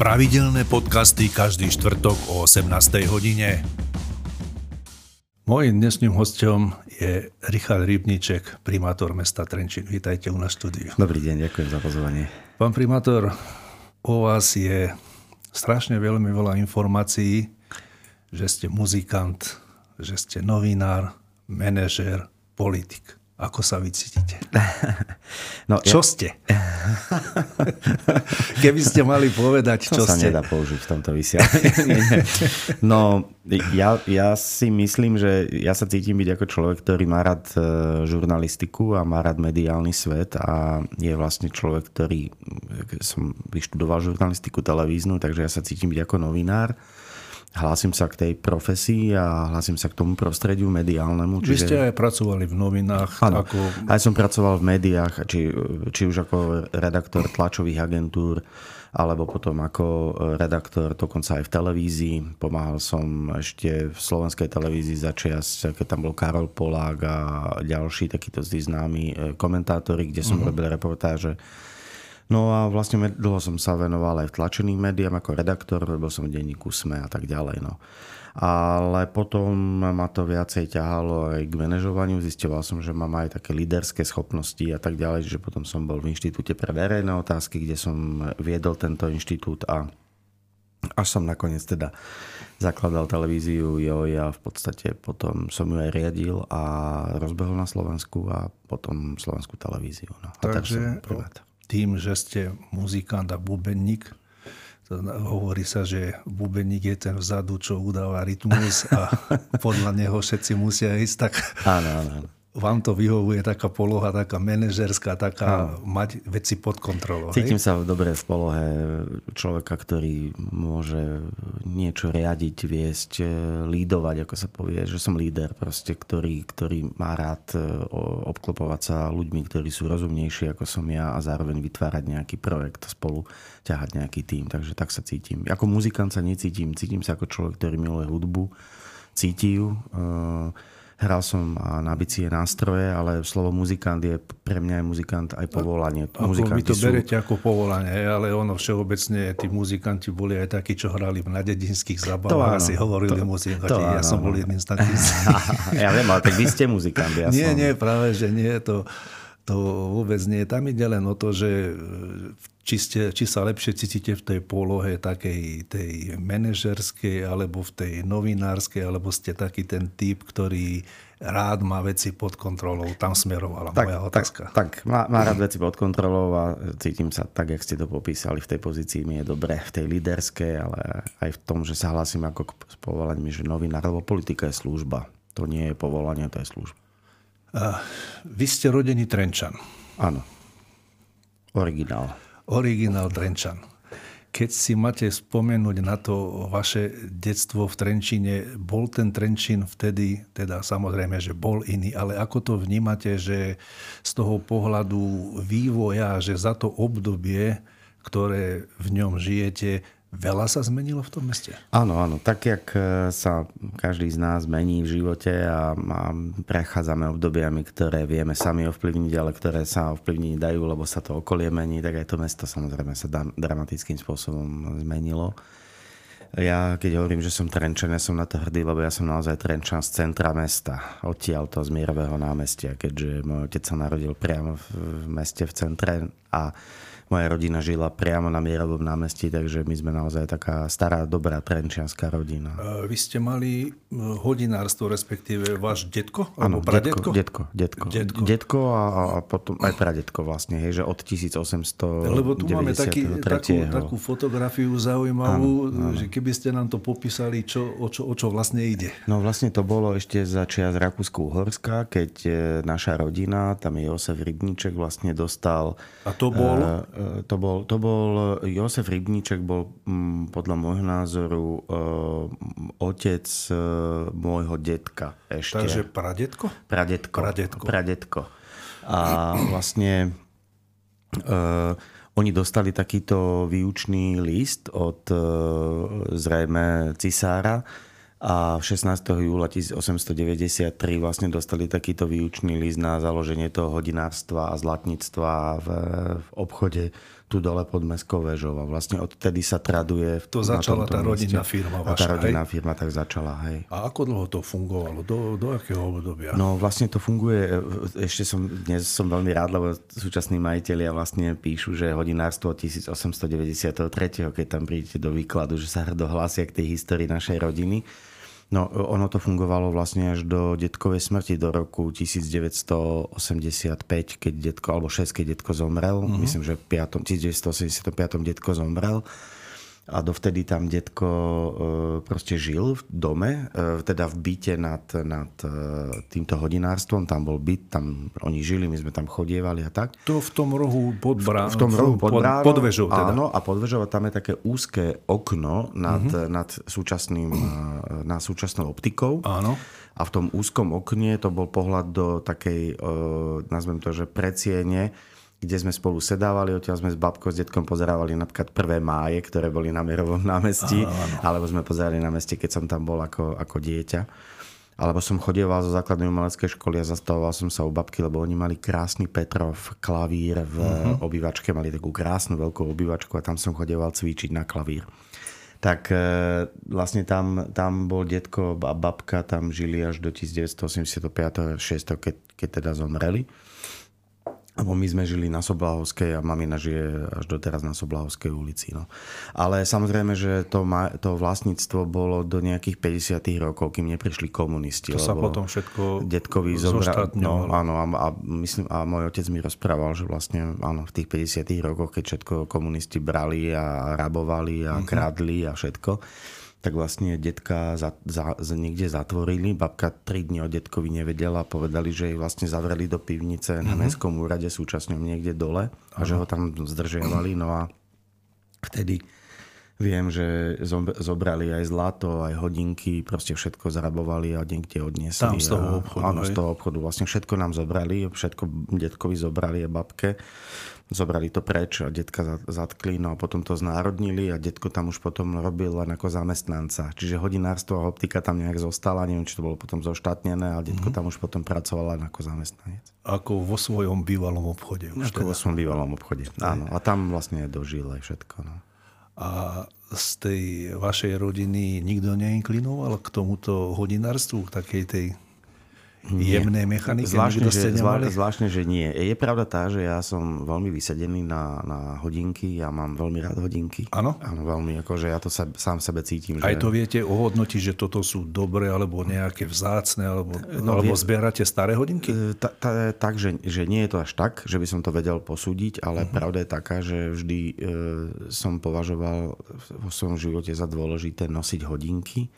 Pravidelné podcasty každý štvrtok o 18. hodine. Mojím dnešným hostom je Richard Rybníček, primátor mesta Trenčín. Vítajte u nás štúdiu. Dobrý deň, ďakujem za pozvanie. Pán primátor, o vás je strašne veľmi veľa informácií, že ste muzikant, že ste novinár, manažér, politik. Ako sa vycítite? No, čo ja... ste? Keby ste mali povedať, čo to ste. sa nedá použiť v tomto vysielaní. no, ja, ja si myslím, že ja sa cítim byť ako človek, ktorý má rád e, žurnalistiku a má rád mediálny svet a je vlastne človek, ktorý e, som vyštudoval žurnalistiku televíznu, takže ja sa cítim byť ako novinár hlásim sa k tej profesii a hlásim sa k tomu prostrediu mediálnemu. Čiže... Vy ste aj pracovali v novinách. Áno, ako... aj som pracoval v médiách, či, či už ako redaktor tlačových agentúr, alebo potom ako redaktor dokonca aj v televízii. Pomáhal som ešte v slovenskej televízii začias, keď tam bol Karol Polák a ďalší takíto známi komentátori, kde som uh-huh. robil reportáže No a vlastne dlho som sa venoval aj v tlačených médiám ako redaktor, robil som v denníku SME a tak ďalej. No. Ale potom ma to viacej ťahalo aj k manažovaniu. Zistoval som, že mám aj také líderské schopnosti a tak ďalej, že potom som bol v Inštitúte pre verejné otázky, kde som viedol tento inštitút a až som nakoniec teda zakladal televíziu JOJ a v podstate potom som ju aj riadil a rozbehol na Slovensku a potom slovenskú televíziu. No. A Takže tým, že ste muzikant a bubenník, hovorí sa, že bubenník je ten vzadu, čo udáva rytmus a podľa neho všetci musia ísť, tak áno, áno vám to vyhovuje taká poloha, taká manažerská, taká no. mať veci pod kontrolou. Cítim hej? sa v dobrej v polohe človeka, ktorý môže niečo riadiť, viesť, e, lídovať, ako sa povie, že som líder proste, ktorý, ktorý má rád e, obklopovať sa ľuďmi, ktorí sú rozumnejší ako som ja a zároveň vytvárať nejaký projekt spolu, ťahať nejaký tým. Takže tak sa cítim. Ako muzikant sa necítim, cítim sa ako človek, ktorý miluje hudbu, cíti ju, uh, Hral som na bicie nástroje, ale slovo muzikant je pre mňa aj muzikant aj povolanie. Ako vy to sú... berete ako povolanie, ale ono všeobecne, tí muzikanti boli aj takí, čo hrali na dedinských zabavách, asi hovorili to, muzikanti. To, ja áno, som bol jedným z takých. ja viem, ale tak vy ste muzikant. Ja nie, som... nie, práve, že nie. To, to vôbec nie. Tam ide len o to, že či, ste, či sa lepšie cítite v tej polohe takej tej manažerskej, alebo v tej novinárskej, alebo ste taký ten typ, ktorý rád má veci pod kontrolou. Tam smerovala tak, moja otázka. Tak, tak má, má rád veci pod kontrolou a cítim sa tak, jak ste to popísali. V tej pozícii mi je dobre, v tej líderskej, ale aj v tom, že sa hlasím ako s povolaním, že novinár, lebo politika je služba. To nie je povolanie, to je služba. Vy ste rodený Trenčan. Áno. Originál originál Trenčan. Keď si máte spomenúť na to vaše detstvo v Trenčine, bol ten Trenčín vtedy, teda samozrejme, že bol iný, ale ako to vnímate, že z toho pohľadu vývoja, že za to obdobie, ktoré v ňom žijete, Veľa sa zmenilo v tom meste? Áno, áno. Tak, jak e, sa každý z nás mení v živote a, a prechádzame obdobiami, ktoré vieme sami ovplyvniť, ale ktoré sa ovplyvniť dajú, lebo sa to okolie mení, tak aj to mesto samozrejme sa dramatickým spôsobom zmenilo. Ja keď hovorím, že som Trenčan, ja som na to hrdý, lebo ja som naozaj Trenčan z centra mesta, odtiaľ to z Mierového námestia, keďže môj otec sa narodil priamo v meste, v centre a moja rodina žila priamo na Mierovom námestí, takže my sme naozaj taká stará, dobrá trenčianská rodina. Vy ste mali e, hodinárstvo, respektíve váš detko? Áno, detko, detko, detko, detko. Detko a, a potom aj pradetko vlastne, hej, že od 1800 Lebo tu máme taký, takú, takú fotografiu zaujímavú, áno, áno. že keby ste nám to popísali, čo, o, čo, o čo vlastne ide. No vlastne to bolo ešte za čias Rakúsku-Uhorska, keď e, naša rodina, tam je Josef Rybníček, vlastne dostal... A to bol? E, to bol, to bol Josef Rybníček bol mm, podľa môjho názoru uh, otec môjho detka ešte. Takže pradetko? Pradetko. Pradetko. Pradetko. A vlastne uh, oni dostali takýto výučný list od uh, zrejme cisára, a 16. júla 1893 vlastne dostali takýto výučný list na založenie toho hodinárstva a zlatníctva v, v obchode tu dole pod Mestskou väžou a vlastne odtedy sa traduje. V, to začala tá rodinná firma vaša, a tá rodinná hej? firma tak začala, hej. A ako dlho to fungovalo? Do, do akého obdobia? No vlastne to funguje, ešte som, dnes som veľmi rád, lebo súčasní majiteľia vlastne píšu, že hodinárstvo 1893, keď tam prídete do výkladu, že sa hrdo hlásia k tej histórii našej rodiny. No, ono to fungovalo vlastne až do detkovej smrti do roku 1985, keď detko, alebo 6, keď detko zomrel. Uh-huh. Myslím, že v 1985 detko zomrel a dovtedy tam detko e, proste žil v dome, e, teda v byte nad, nad e, týmto hodinárstvom, tam bol byt, tam oni žili, my sme tam chodievali a tak. To v tom rohu pod bránou? V tom rohu pod, bránou, pod vežou teda. Áno, a pod vežou tam je také úzke okno nad, uh-huh. nad, súčasným, nad súčasnou optikou. Áno. A v tom úzkom okne to bol pohľad do takej, nazvem to, že preciene, kde sme spolu sedávali, odtiaľ sme s babkou, s detkom pozerávali napríklad prvé máje, ktoré boli na Mierovom námestí, alebo sme pozerali na meste, keď som tam bol ako, ako dieťa. Alebo som chodieval zo základnej umeleckej školy a zastavoval som sa u babky, lebo oni mali krásny Petrov klavír v uh-huh. obývačke, mali takú krásnu veľkú obývačku a tam som chodieval cvičiť na klavír. Tak e, vlastne tam, tam bol detko a babka, tam žili až do 1985 6 keď, keď teda zomreli. Lebo my sme žili na Soblahovskej a mamina žije až doteraz na Soblahovskej ulici. No. Ale samozrejme, že to, ma, to vlastníctvo bolo do nejakých 50 rokov, kým neprišli komunisti. To sa potom všetko detkovi zobra... no, áno, a, a, myslím, a môj otec mi rozprával, že vlastne áno, v tých 50 rokoch, keď všetko komunisti brali a rabovali a uh-huh. kradli a všetko, tak vlastne detka za, za, za, niekde zatvorili. Babka tri dni o detkovi nevedela. Povedali, že jej vlastne zavreli do pivnice mm-hmm. na mhm. mestskom úrade súčasne niekde dole a že ho tam zdržiavali. No a vtedy viem, že zobrali aj zlato, aj hodinky, proste všetko zarabovali a niekde odniesli. Tam z toho obchodu. Áno, z toho obchodu. Vlastne všetko nám zobrali, všetko detkovi zobrali a babke zobrali to preč a detka zatkli, no a potom to znárodnili a detko tam už potom robil len ako zamestnanca. Čiže hodinárstvo a optika tam nejak zostala, neviem, či to bolo potom zoštátnené, ale detko mm-hmm. tam už potom pracoval len ako zamestnanec. Ako vo svojom bývalom obchode. Už ako teda. vo svojom bývalom obchode, áno. A tam vlastne dožil aj všetko. No. A z tej vašej rodiny nikto neinklinoval k tomuto hodinárstvu, k takej tej. Jemné mechanike? Zvláštne že, zvlá, zvláštne, že nie. Je pravda tá, že ja som veľmi vysedený na, na hodinky, ja mám veľmi rád hodinky. Áno? Áno, veľmi, akože ja to sa, sám sebe cítim. Aj že... to viete ohodnotiť, že toto sú dobré, alebo nejaké vzácne, alebo, no, alebo vie... zbierate staré hodinky? E, ta, tak, že, že nie je to až tak, že by som to vedel posúdiť, ale uh-huh. pravda je taká, že vždy e, som považoval vo svojom živote za dôležité nosiť hodinky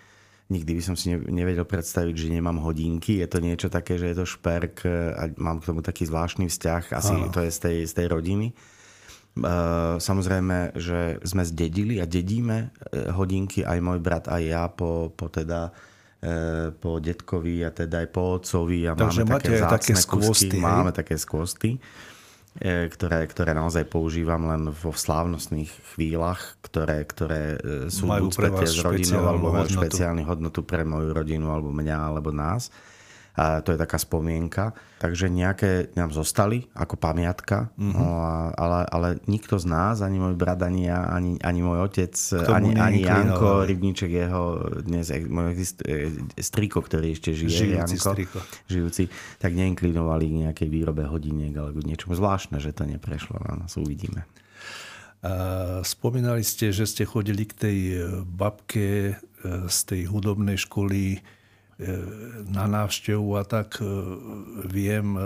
Nikdy by som si nevedel predstaviť, že nemám hodinky. Je to niečo také, že je to šperk a mám k tomu taký zvláštny vzťah. Asi Aha. to je z tej, z tej rodiny. Samozrejme, že sme zdedili a dedíme e, hodinky aj môj brat, aj ja po, po teda e, po detkovi a teda aj po otcovi. A Takže máme máte také, také skvosty. Máme také skvosty. E, ktoré, ktoré naozaj používam len vo slávnostných chvíľach, ktoré, ktoré e, sú majú buď s rodinou alebo majú špeciálnu hodnotu pre moju rodinu alebo mňa alebo nás. A to je taká spomienka. Takže nejaké nám zostali ako pamiatka, mm-hmm. no a, ale, ale nikto z nás, ani môj brat, ani ja, ani, ani môj otec, ani, ani Janko, Rybníček jeho, dnes môj e, striko, ktorý ešte žije, žijúci Janko, striko. žijúci, tak neinklinovali k nejakej výrobe hodiniek alebo niečomu zvláštne, že to neprešlo na nás, uvidíme. A spomínali ste, že ste chodili k tej babke e, z tej hudobnej školy na návštevu a tak e, viem e,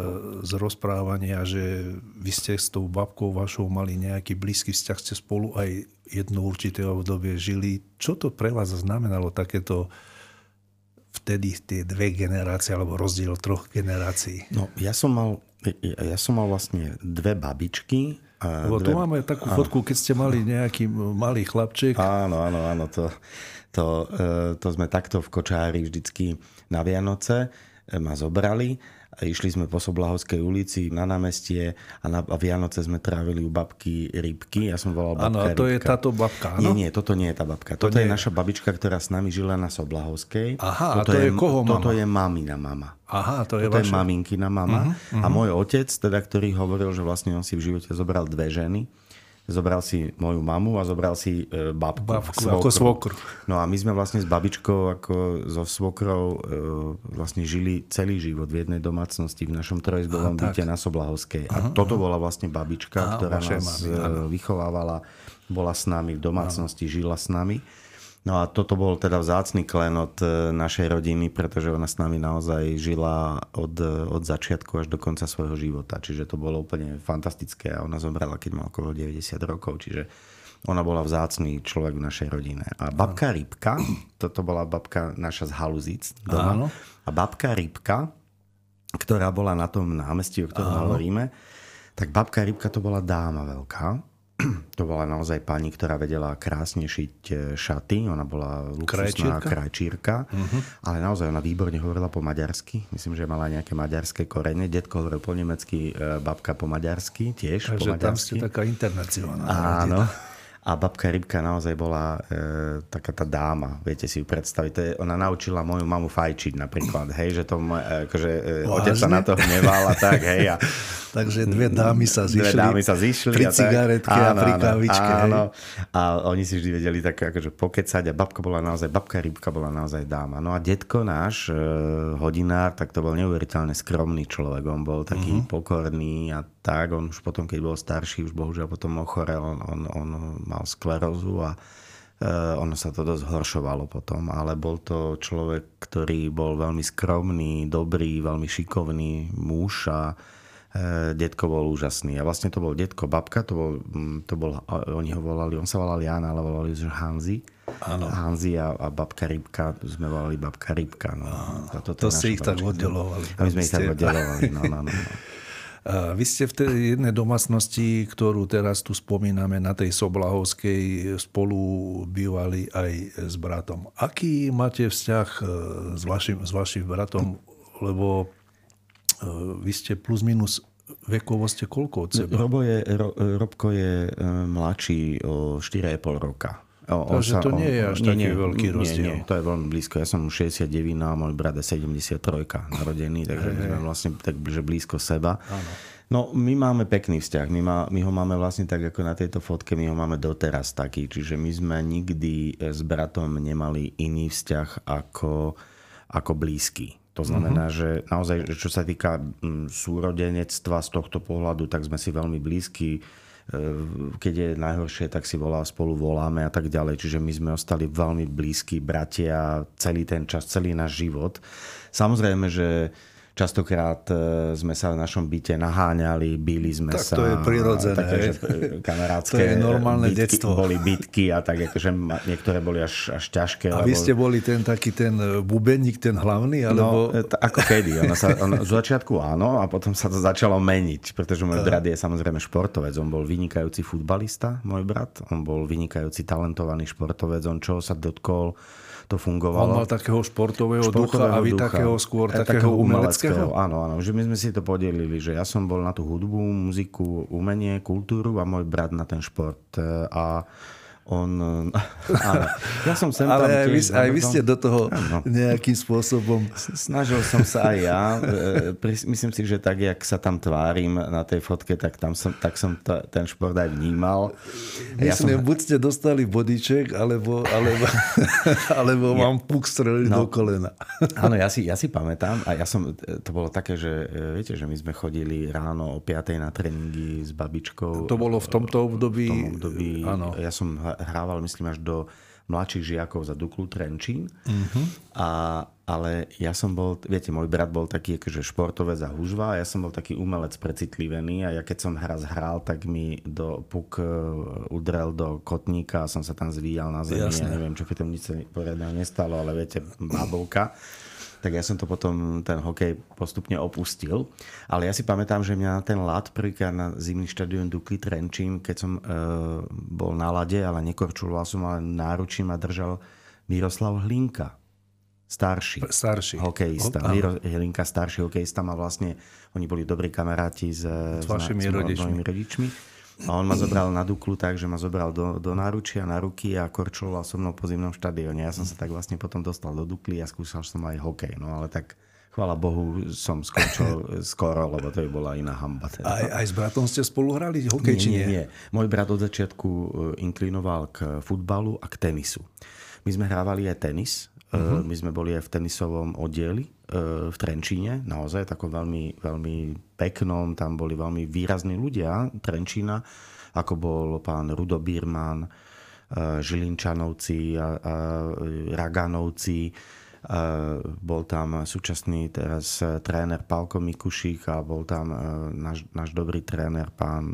z rozprávania, že vy ste s tou babkou vašou mali nejaký blízky vzťah, ste spolu aj jedno určité obdobie žili. Čo to pre vás znamenalo takéto vtedy tie dve generácie alebo rozdiel troch generácií? No, ja som mal, ja som mal vlastne dve babičky. A Lebo dve... tu máme takú fotku, keď ste mali nejaký malý chlapček. Áno, áno, áno. To, to, e, to sme takto v Kočári vždycky na Vianoce e, ma zobrali a išli sme po Soblahovskej ulici na námestie a na a Vianoce sme trávili u babky rybky. Ja som volal babka Áno, to rybka. je táto babka, áno? Nie, nie, toto nie je tá babka. To toto nie... je naša babička, ktorá s nami žila na Soblahovskej. Aha, toto a to je, je koho mama? Toto je mamina mama. Aha, to je toto vaša... je maminkina mama. Uh-huh, uh-huh. A môj otec, teda, ktorý hovoril, že vlastne on si v živote zobral dve ženy, zobral si moju mamu a zobral si e, babku. Babku ako svokru. No a my sme vlastne s babičkou ako so svokrou e, vlastne žili celý život v jednej domácnosti v našom trojizbovom byte na Soblahovskej. A aha, toto aha. bola vlastne babička, aha, ktorá nás mami, e, vychovávala, bola s nami v domácnosti, aha. žila s nami. No a toto bol teda vzácný klen od e, našej rodiny, pretože ona s nami naozaj žila od, od začiatku až do konca svojho života. Čiže to bolo úplne fantastické a ona zomrela, keď mal okolo 90 rokov. Čiže ona bola vzácný človek v našej rodine. A babka Rybka, toto bola babka naša z Haluzic doma. Áno. A babka Rybka, ktorá bola na tom námestí, o ktorom hovoríme, tak babka Rybka to bola dáma veľká to bola naozaj pani, ktorá vedela krásne šiť e, šaty. Ona bola luxusná krajčírka, uh-huh. ale naozaj ona výborne hovorila po maďarsky. Myslím, že mala nejaké maďarské korene. Detko hovoril po nemecky, e, babka po maďarsky tiež. Takže po maďarsky. tam ste taká internacionálna. Áno. Rodina. A babka Rybka naozaj bola e, taká tá dáma, viete si ju predstaviť. To je, ona naučila moju mamu fajčiť napríklad, hej, že to e, akože, e, otec sa na to hneval a tak, hej. A, Takže dve dámy sa zišli. Dve dámy sa zišli. Pri cigaretke a, tak, a pri kávičke. Áno, a oni si vždy vedeli tak akože pokecať a babka bola naozaj, babka Rybka bola naozaj dáma. No a detko náš, e, hodinár, tak to bol neuveriteľne skromný človek. On bol taký uh-huh. pokorný a tak. On už potom, keď bol starší, už bohužiaľ potom ochorel. On, on, on mal sklerózu a uh, ono sa to dosť horšovalo potom, ale bol to človek, ktorý bol veľmi skromný, dobrý, veľmi šikovný muž a uh, detko bol úžasný. A vlastne to bol detko, babka, to bol, mm, to bol oni ho volali, on sa volal Jan, ale volali ho Hanzi. Áno. Hanzi a, a babka Rybka, sme volali babka Rybka. No. A to, to ste ich tak oddelovali. A my sme ich tak oddelovali, no, no, no. no. Vy ste v tej jednej domácnosti, ktorú teraz tu spomíname, na tej Soblahovskej, spolu bývali aj s bratom. Aký máte vzťah e, s vašim, s vašim bratom? Lebo e, vy ste plus minus vekovo ste koľko od seba? Robo je, Ro, Robko je e, mladší o 4,5 roka. O, Takže to nie je až nie, taký nie, veľký rozdiel. Nie, nie, to je veľmi blízko. Ja som 69 a môj brat je 73 narodený, takže my sme vlastne tak že blízko seba. Áno. No, my máme pekný vzťah. My, má, my ho máme vlastne tak, ako na tejto fotke, my ho máme doteraz taký. Čiže my sme nikdy s bratom nemali iný vzťah ako, ako blízky. To znamená, uh-huh. že naozaj, čo sa týka mm, súrodenectva z tohto pohľadu, tak sme si veľmi blízki keď je najhoršie, tak si volá, spolu voláme a tak ďalej. Čiže my sme ostali veľmi blízki bratia celý ten čas, celý náš život. Samozrejme, že Častokrát e, sme sa v našom byte naháňali, bíli sme tak sa. to je prirodzené. Také, že kamarátske to je normálne bitky, detstvo. Boli bitky a tak, akože niektoré boli až, až ťažké. A lebo... vy ste boli ten taký ten e, bubeník, ten hlavný? No, alebo... No, t- ako kedy. Ono sa, ono, z začiatku áno a potom sa to začalo meniť, pretože môj brat je samozrejme športovec. On bol vynikajúci futbalista, môj brat. On bol vynikajúci talentovaný športovec. On čo sa dotkol to fungovalo. On mal takého športového, športového ducha a vy ducha, takého skôr e, takého, takého umeleckého? Áno, áno, že my sme si to podelili, že ja som bol na tú hudbu, muziku, umenie, kultúru a môj brat na ten šport. E, a on, áno. Ja som sem Ale tam aj, vy, aj vy ste do toho áno. nejakým spôsobom... Snažil som sa aj ja. E, myslím si, že tak, jak sa tam tvárim na tej fotke, tak, tam som, tak som ta, ten šport aj vnímal. Myslím, ja som... buď ste dostali bodiček, alebo, alebo, alebo ja. vám puk strelili no, do kolena. Áno, ja si, ja si pamätám a ja som, to bolo také, že e, viete, že my sme chodili ráno o 5. na tréningy s babičkou. To bolo v tomto období? V tom období, áno. Ja som hrával, myslím, až do mladších žiakov za Duklu Trenčín. Uh-huh. A, ale ja som bol, viete, môj brat bol taký akože športovec a húžva a ja som bol taký umelec precitlivený a ja keď som hraz hral, tak mi do puk uh, udrel do kotníka a som sa tam zvíjal na zemi. Jasne. Ja neviem, čo pri tom nič sa poriadne nestalo, ale viete, babovka tak ja som to potom, ten hokej postupne opustil. Ale ja si pamätám, že mňa na ten lad prvýkrát na zimný štadión Dukly Trenčín, keď som e, bol na lade, ale nekorčuloval som, ale náručím a držal Miroslav Hlinka. Starší. Starší. Hokejista. Oh, Miro Hlinka, starší hokejista. A vlastne oni boli dobrí kamaráti s, s, s vašimi s rodičmi. rodičmi. A on ma zobral na Duklu tak, že ma zobral do, do náručia, na ruky a korčoval so mnou po zimnom štadióne. Ja som sa tak vlastne potom dostal do Dukly a skúšal som aj hokej. No ale tak chvála Bohu, som skončil skoro, lebo to by bola iná hamba. Teda. Aj, aj s bratom ste spolu hrali hokej, nie, či nie? Nie, nie. Môj brat od začiatku e, inklinoval k futbalu a k tenisu. My sme hrávali aj tenis. Uh-huh. My sme boli aj v tenisovom oddieli v Trenčíne, naozaj takom veľmi, veľmi peknom. Tam boli veľmi výrazní ľudia Trenčína, ako bol pán Rudo Birman, Žilinčanovci, a, a Raganovci, bol tam súčasný teraz tréner Pálko Mikušík a bol tam náš, náš dobrý tréner, pán,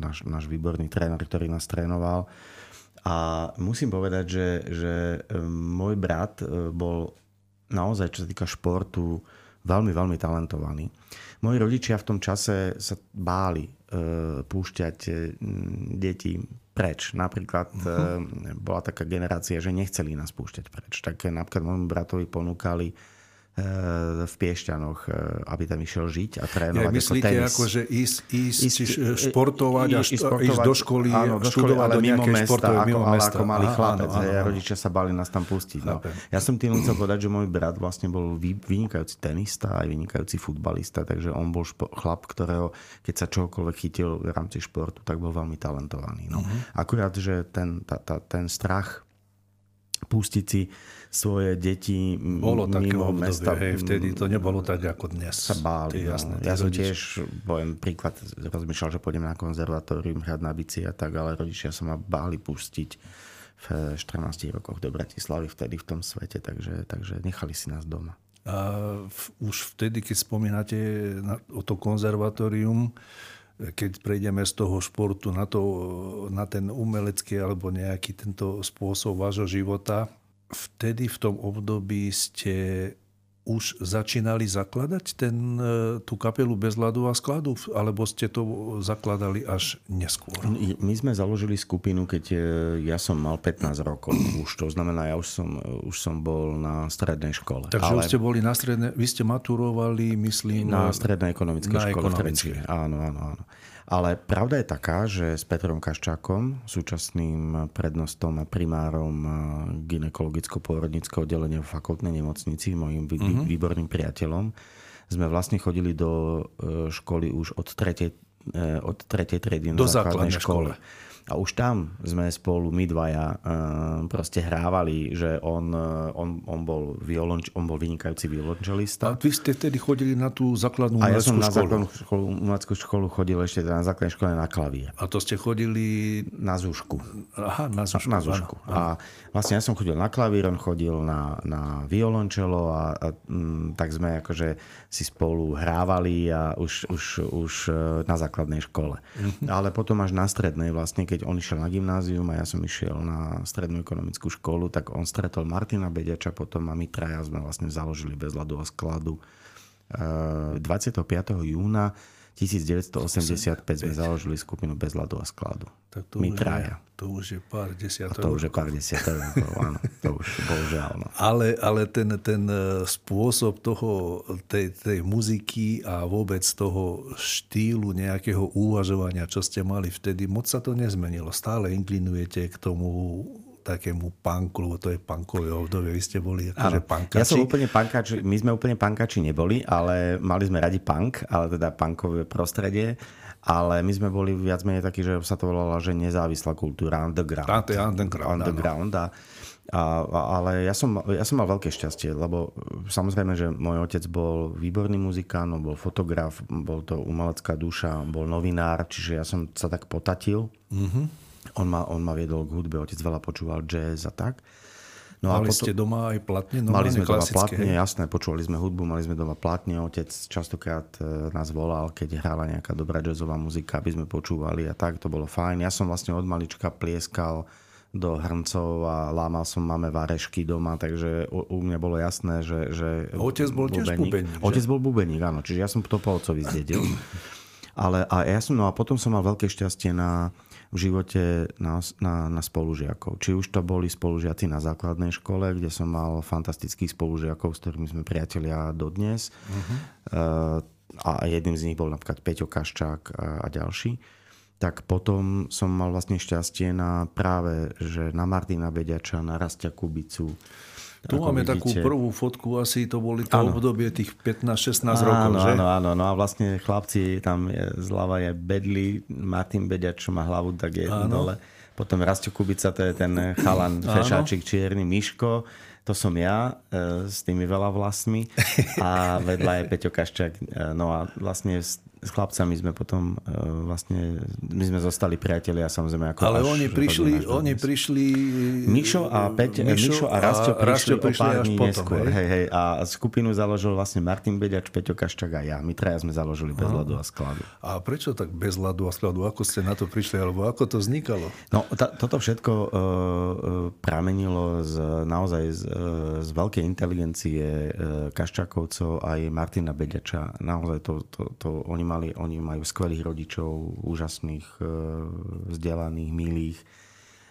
náš, náš výborný tréner, ktorý nás trénoval. A musím povedať, že, že môj brat bol naozaj, čo sa týka športu, veľmi, veľmi talentovaný. Moji rodičia v tom čase sa báli e, púšťať e, deti preč. Napríklad uh-huh. bola taká generácia, že nechceli nás púšťať preč. Tak napríklad môjmu bratovi ponúkali v Piešťanoch, eh, aby tam išiel žiť a trénovať ja, myslíte, ako tenis. Ako, že ísť, ísť, ísť športovať a št- športovať, ísť do školy áno, do školy, ale do mimo mesta, športové, ako, mimo ale mesta. ako malý chlapec. Áno, áno, áno. áno. Rodičia sa bali nás tam pustiť. No. Ja som tým chcel povedať, že môj brat vlastne bol vynikajúci tenista aj vynikajúci futbalista, takže on bol špo- chlap, ktorého, keď sa čokoľvek chytil v rámci športu, tak bol veľmi talentovaný. No. Uh-huh. Akurát, že ten, tá, tá, ten strach pustiť si svoje deti bolo mimo obdobie, mesta. Hej, vtedy to nebolo tak ako dnes. Sa báli. No. Jasné, ja som tiež, poviem príklad, rozmýšľal, že pôjdem na konzervatórium hrať na bici a tak, ale rodičia sa ma báli pustiť v 14 rokoch do Bratislavy vtedy v tom svete, takže, takže nechali si nás doma. A v, už vtedy, keď spomínate na, o to konzervatórium, keď prejdeme z toho športu na, to, na ten umelecký alebo nejaký tento spôsob vášho života, vtedy v tom období ste už začínali zakladať ten, e, tú kapelu bez ľadu a skladu? Alebo ste to zakladali až neskôr? My sme založili skupinu, keď e, ja som mal 15 rokov. Už to znamená, ja už som, už som bol na strednej škole. Takže Ale... už ste boli na strednej... Vy ste maturovali, myslím... Na strednej ekonomickej na škole ekonomickej. v Áno, áno, áno. Ale pravda je taká, že s Petrom Kaščákom, súčasným prednostom a primárom ginekologicko-pôrodnického oddelenia v fakultnej nemocnici, mojim mm-hmm. výborným priateľom, sme vlastne chodili do e, školy už od tretej, e, od tretej triedy do na základnej škole. škole. A už tam sme spolu, my dvaja, proste hrávali, že on, on, on, bol, violonč, on bol vynikajúci violončelista. A vy ste vtedy chodili na tú základnú A ja som na základnú školu, umeleckú školu chodil ešte na základnej škole na klavír. A to ste chodili... Na zúšku. Aha, na zúšku. Na zúšku. A vlastne ja som chodil na klavír, on chodil na, na violončelo a, a m, tak sme akože si spolu hrávali a už, už, už na základnej škole. Mm-hmm. Ale potom až na strednej vlastne, keď on išiel na gymnázium a ja som išiel na strednú ekonomickú školu, tak on stretol Martina Beďača potom a my traja sme vlastne založili bez ľadu a skladu 25. júna 1985 sme založili skupinu Bez ľadu a skladu. Tak to My už traja. Je, to už je pár desiatok. To už je pár desiatok áno. To už bohužiaľ. No. Ale, ale ten, ten e, spôsob toho, tej, tej muziky a vôbec toho štýlu nejakého uvažovania, čo ste mali vtedy, moc sa to nezmenilo. Stále inklinujete k tomu takému punku, lebo to je punkové obdobie, vy ste boli akože punkači. Ja som úplne punkači, my sme úplne punkači neboli, ale mali sme radi punk, ale teda punkové prostredie. Ale my sme boli viac menej takí, že sa to volalo, že nezávislá kultúra, underground. Tá, to je underground, underground a, a, ale ja som, ja som mal veľké šťastie, lebo samozrejme, že môj otec bol výborný muzikán, bol fotograf, bol to umelecká duša, bol novinár, čiže ja som sa tak potatil. Mm-hmm on ma, on ma viedol k hudbe, otec veľa počúval jazz a tak. No mali a potom, ste doma aj platne? Mali sme doma platne, hej? jasné, počúvali sme hudbu, mali sme doma platne. Otec častokrát e, nás volal, keď hrala nejaká dobrá jazzová muzika, aby sme počúvali a tak, to bolo fajn. Ja som vlastne od malička plieskal do hrncov a lámal som máme varešky doma, takže u, u mňa bolo jasné, že... že Otec bol bubeník. tiež bubeník, Otec bol bubeník, áno, čiže ja som to po otcovi zdedil. Ale a ja som, no a potom som mal veľké šťastie na, v živote na, na, na spolužiakov. Či už to boli spolužiaci na základnej škole, kde som mal fantastických spolužiakov, s ktorými sme priatelia dodnes. Uh-huh. A jedným z nich bol napríklad Peťo Kaščák a, a ďalší. Tak potom som mal vlastne šťastie na práve, že na Martina Beďača, na Rastia Kubicu, Tu máme vidíte. takú prvú fotku, asi to boli to ano. obdobie tých 15-16 rokov, áno, že? Áno, áno, no a vlastne chlapci, tam je, zľava je Bedli, Martin Beďač, čo má hlavu, tak je áno. dole. Potom Rastio Kubica, to je ten chalan, fešáčik, čierny, Miško to som ja e, s tými veľa vlastmi a vedľa je Peťo Kaščák. E, no a vlastne s chlapcami sme potom uh, vlastne, my sme zostali priatelia samozrejme ako Ale oni prišli, oni prišli... Mišo a, Peť, Mišo, Mišo a Rastio prišli, prišli o pár dní neskôr. Hej, hej. A skupinu založil vlastne Martin Beďač, Peťo Kaščák a ja. My traja sme založili bez ľadu a skladu. A prečo tak bez ľadu a skladu? Ako ste na to prišli? Alebo ako to vznikalo? No, ta, toto všetko uh, pramenilo z, naozaj z, z veľkej inteligencie uh, Kaščákovcov aj Martina Beďača. Naozaj to, to, to oni mali, oni majú skvelých rodičov, úžasných, e, vzdelaných, milých.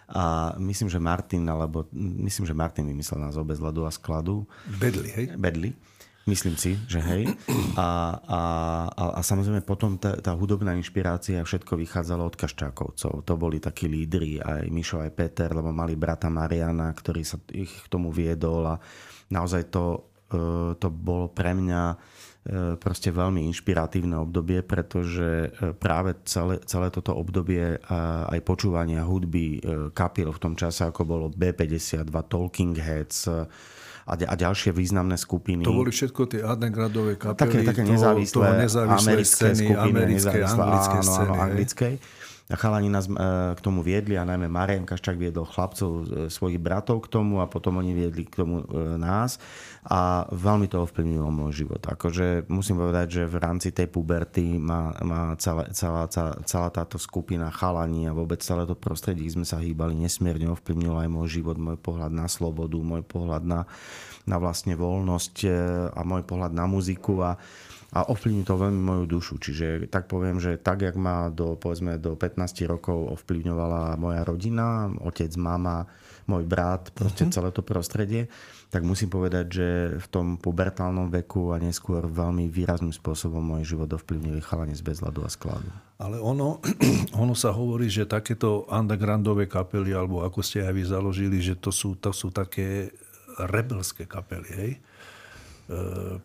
A myslím, že Martin, alebo myslím, že Martin vymyslel nás bez ľadu a skladu. Bedli, hej? Bedli. Myslím si, že hej. A, a, a, a samozrejme potom tá, tá hudobná inšpirácia všetko vychádzalo od Kaščákovcov. To boli takí lídri, aj Mišo, aj Peter, lebo mali brata Mariana, ktorý sa ich k tomu viedol a naozaj to, e, to bolo pre mňa proste veľmi inšpiratívne obdobie, pretože e, práve celé, celé toto obdobie aj počúvania hudby e, kapiel v tom čase, ako bolo B52, Talking Heads, a, a ďalšie významné skupiny. To boli všetko tie undergroundové kapely, také, také nezávislé, toho, toho nezávislé americké scény, skupiny, americké, anglické áno, scény. Áno, anglickej. A chalani nás k tomu viedli a najmä Marian Kaščák viedol chlapcov, svojich bratov k tomu a potom oni viedli k tomu nás a veľmi to ovplyvnilo môj život. Akože musím povedať, že v rámci tej puberty má, má celá, celá, celá, táto skupina chalaní a vôbec celé to prostredie, sme sa hýbali, nesmierne ovplyvnilo aj môj život, môj pohľad na slobodu, môj pohľad na, na vlastne voľnosť e, a môj pohľad na muziku a a ovplyvní to veľmi moju dušu. Čiže tak poviem, že tak, jak ma do, povedzme, do 15 rokov ovplyvňovala moja rodina, otec, mama, môj brat, proste uh-huh. celé to prostredie, tak musím povedať, že v tom pubertálnom veku a neskôr veľmi výrazným spôsobom môj život ovplyvnili chalanie z bezladu a skladu. Ale ono, ono sa hovorí, že takéto undergroundové kapely, alebo ako ste aj vy založili, že to sú, to sú také rebelské kapely, hej?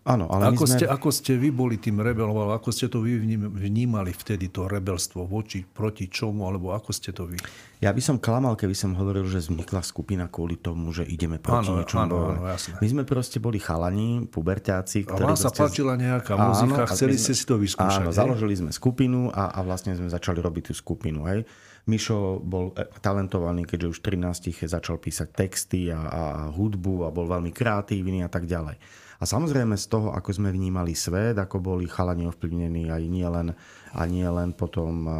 Áno, ale ako, sme... ste, ako ste vy boli tým rebelom, alebo ako ste to vy vnímali vtedy, to rebelstvo, voči, proti čomu, alebo ako ste to vy? Ja by som klamal, keby som hovoril, že vznikla skupina kvôli tomu, že ideme proti áno, niečomu. Áno, áno, jasné. My sme proste boli chalani, puberťáci. Ktorí a vám sa páčila nejaká áno, muzika, chceli ste si to vyskúšať. Áno, hej? založili sme skupinu a, a vlastne sme začali robiť tú skupinu. Hej. Mišo bol e, talentovaný, keďže už 13 začal písať texty a, a hudbu a bol veľmi kreatívny a tak ďalej. A samozrejme z toho, ako sme vnímali svet, ako boli chalani ovplyvnení aj nielen a nie len potom e,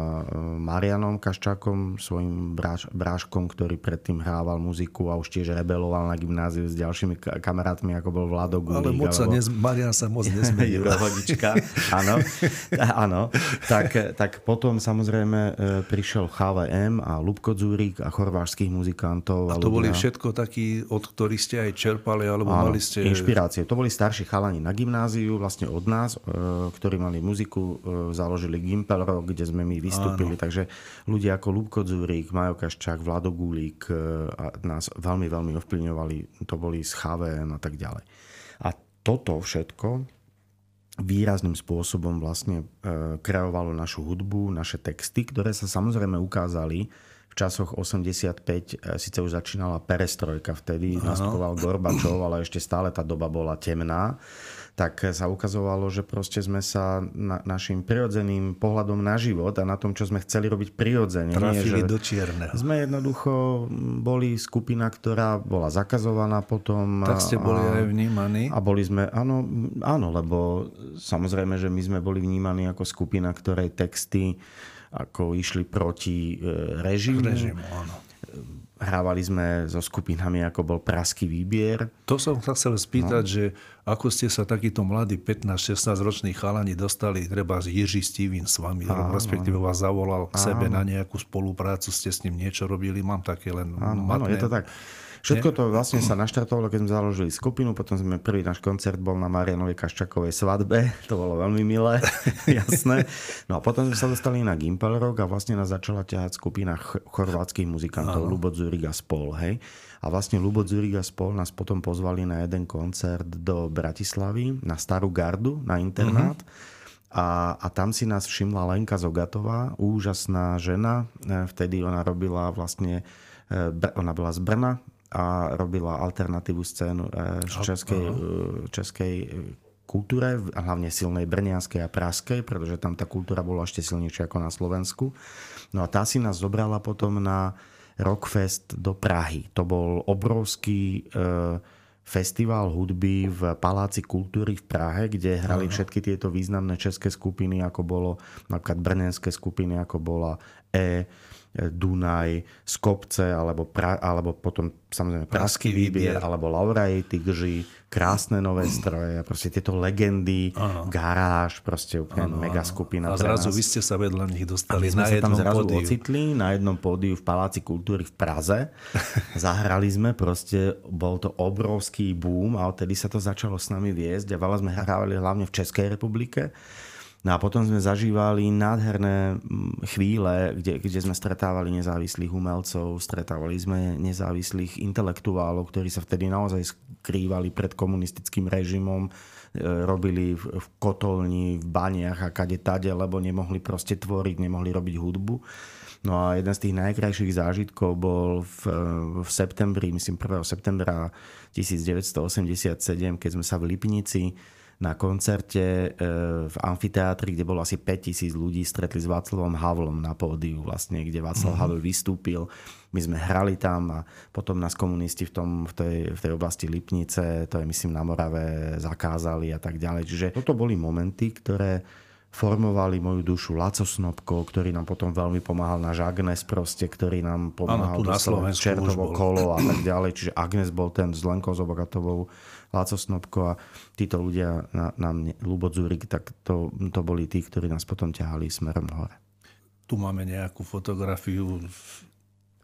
Marianom Kaščákom, svojim bráš, bráškom, ktorý predtým hrával muziku a už tiež rebeloval na gymnáziu s ďalšími kamarátmi, ako bol Vlado Gulík. Ale moc sa alebo... nez, Marian sa moc nezmenil. Hodička, áno. áno. Tak, tak potom samozrejme e, prišiel HVM a Lubko Dzúrik a chorvážských muzikantov. A to boli všetko takí, od ktorých ste aj čerpali, alebo áno, mali ste... inšpirácie. To boli starší chalani na gymnáziu, vlastne od nás, e, ktorí mali muziku, založili Gimpel Rock, kde sme my vystúpili. Áno. Takže ľudia ako Lúbko Dzúrik, Majo Kaščák, Vlado Gulík e, nás veľmi, veľmi ovplyvňovali. To boli z HVM a tak ďalej. A toto všetko výrazným spôsobom vlastne e, kreovalo našu hudbu, naše texty, ktoré sa samozrejme ukázali v časoch 85, e, síce už začínala perestrojka, vtedy nastupoval Gorbačov, ale ešte stále tá doba bola temná tak sa ukazovalo, že proste sme sa na, našim prirodzeným pohľadom na život a na tom, čo sme chceli robiť prirodzene. Trafili nie, do čierneho. Sme jednoducho boli skupina, ktorá bola zakazovaná potom. Tak ste boli a, aj vnímaní. A boli sme, áno, áno, lebo samozrejme, že my sme boli vnímaní ako skupina, ktorej texty ako išli proti e, režimu. Režimu, áno Hrávali sme so skupinami, ako bol Praský výbier. To som sa chcel spýtať, no. že ako ste sa takíto mladí 15-16 roční chalani dostali, treba z Jiří Steven s vami, áno, respektíve vás zavolal k áno. sebe na nejakú spoluprácu, ste s ním niečo robili, mám také len áno, matné. Áno, je to tak. Všetko to vlastne sa naštartovalo, keď sme založili skupinu, potom sme prvý náš koncert bol na Marianovej Kaščakovej svadbe, to bolo veľmi milé, jasné. No a potom sme sa dostali na Gimpel Rock a vlastne nás začala ťahať skupina chorvátskych muzikantov, Lubo Zuriga spol, hej. A vlastne Lubo Zuriga spol nás potom pozvali na jeden koncert do Bratislavy, na Starú gardu, na internát. Mm-hmm. A, a tam si nás všimla Lenka Zogatová, úžasná žena. E, vtedy ona robila vlastne, e, ona bola z Brna a robila alternatívnu scénu e, českej, českej kultúre, hlavne silnej brnianskej a praskej, pretože tam tá kultúra bola ešte silnejšia ako na Slovensku. No a tá si nás zobrala potom na Rockfest do Prahy. To bol obrovský e, festival hudby v Paláci kultúry v Prahe, kde hrali všetky tieto významné české skupiny, ako bolo napríklad brnenské skupiny, ako bola E, Dunaj, Skopce, alebo, pra, alebo potom samozrejme Praský výbier, alebo Lauraj, Tigži, krásne nové stroje, proste tieto legendy, ano. garáž, proste úplne ano, mega skupina. A zrazu vy ste sa vedľa nich dostali a my sme na sa tam zrazu pódiu. ocitli na jednom pódiu v Paláci kultúry v Praze. Zahrali sme, proste bol to obrovský boom a odtedy sa to začalo s nami viesť a veľa sme hrávali hlavne v Českej republike. No a potom sme zažívali nádherné chvíle, kde, kde sme stretávali nezávislých umelcov, stretávali sme nezávislých intelektuálov, ktorí sa vtedy naozaj skrývali pred komunistickým režimom, e, robili v kotolni, v baniach a kade tade, lebo nemohli proste tvoriť, nemohli robiť hudbu. No a jeden z tých najkrajších zážitkov bol v, v septembri, myslím 1. septembra 1987, keď sme sa v Lipnici na koncerte e, v amfiteátri, kde bolo asi 5000 ľudí, stretli s Václavom Havlom na pódiu, vlastne, kde Václav mm-hmm. Havel vystúpil. My sme hrali tam a potom nás komunisti v, tom, v, tej, v tej oblasti Lipnice, to je myslím na Morave, zakázali a tak ďalej. Čiže toto boli momenty, ktoré formovali moju dušu Laco Snobko, ktorý nám potom veľmi pomáhal na Agnes proste, ktorý nám pomáhal ano, tu na Čertovo kolo a tak ďalej. Čiže Agnes bol ten s Lenkou Zobogatovou Láco Snobko a títo ľudia na, na mne, Lubo Zurik, tak to, to boli tí, ktorí nás potom ťahali smerom hore. Tu máme nejakú fotografiu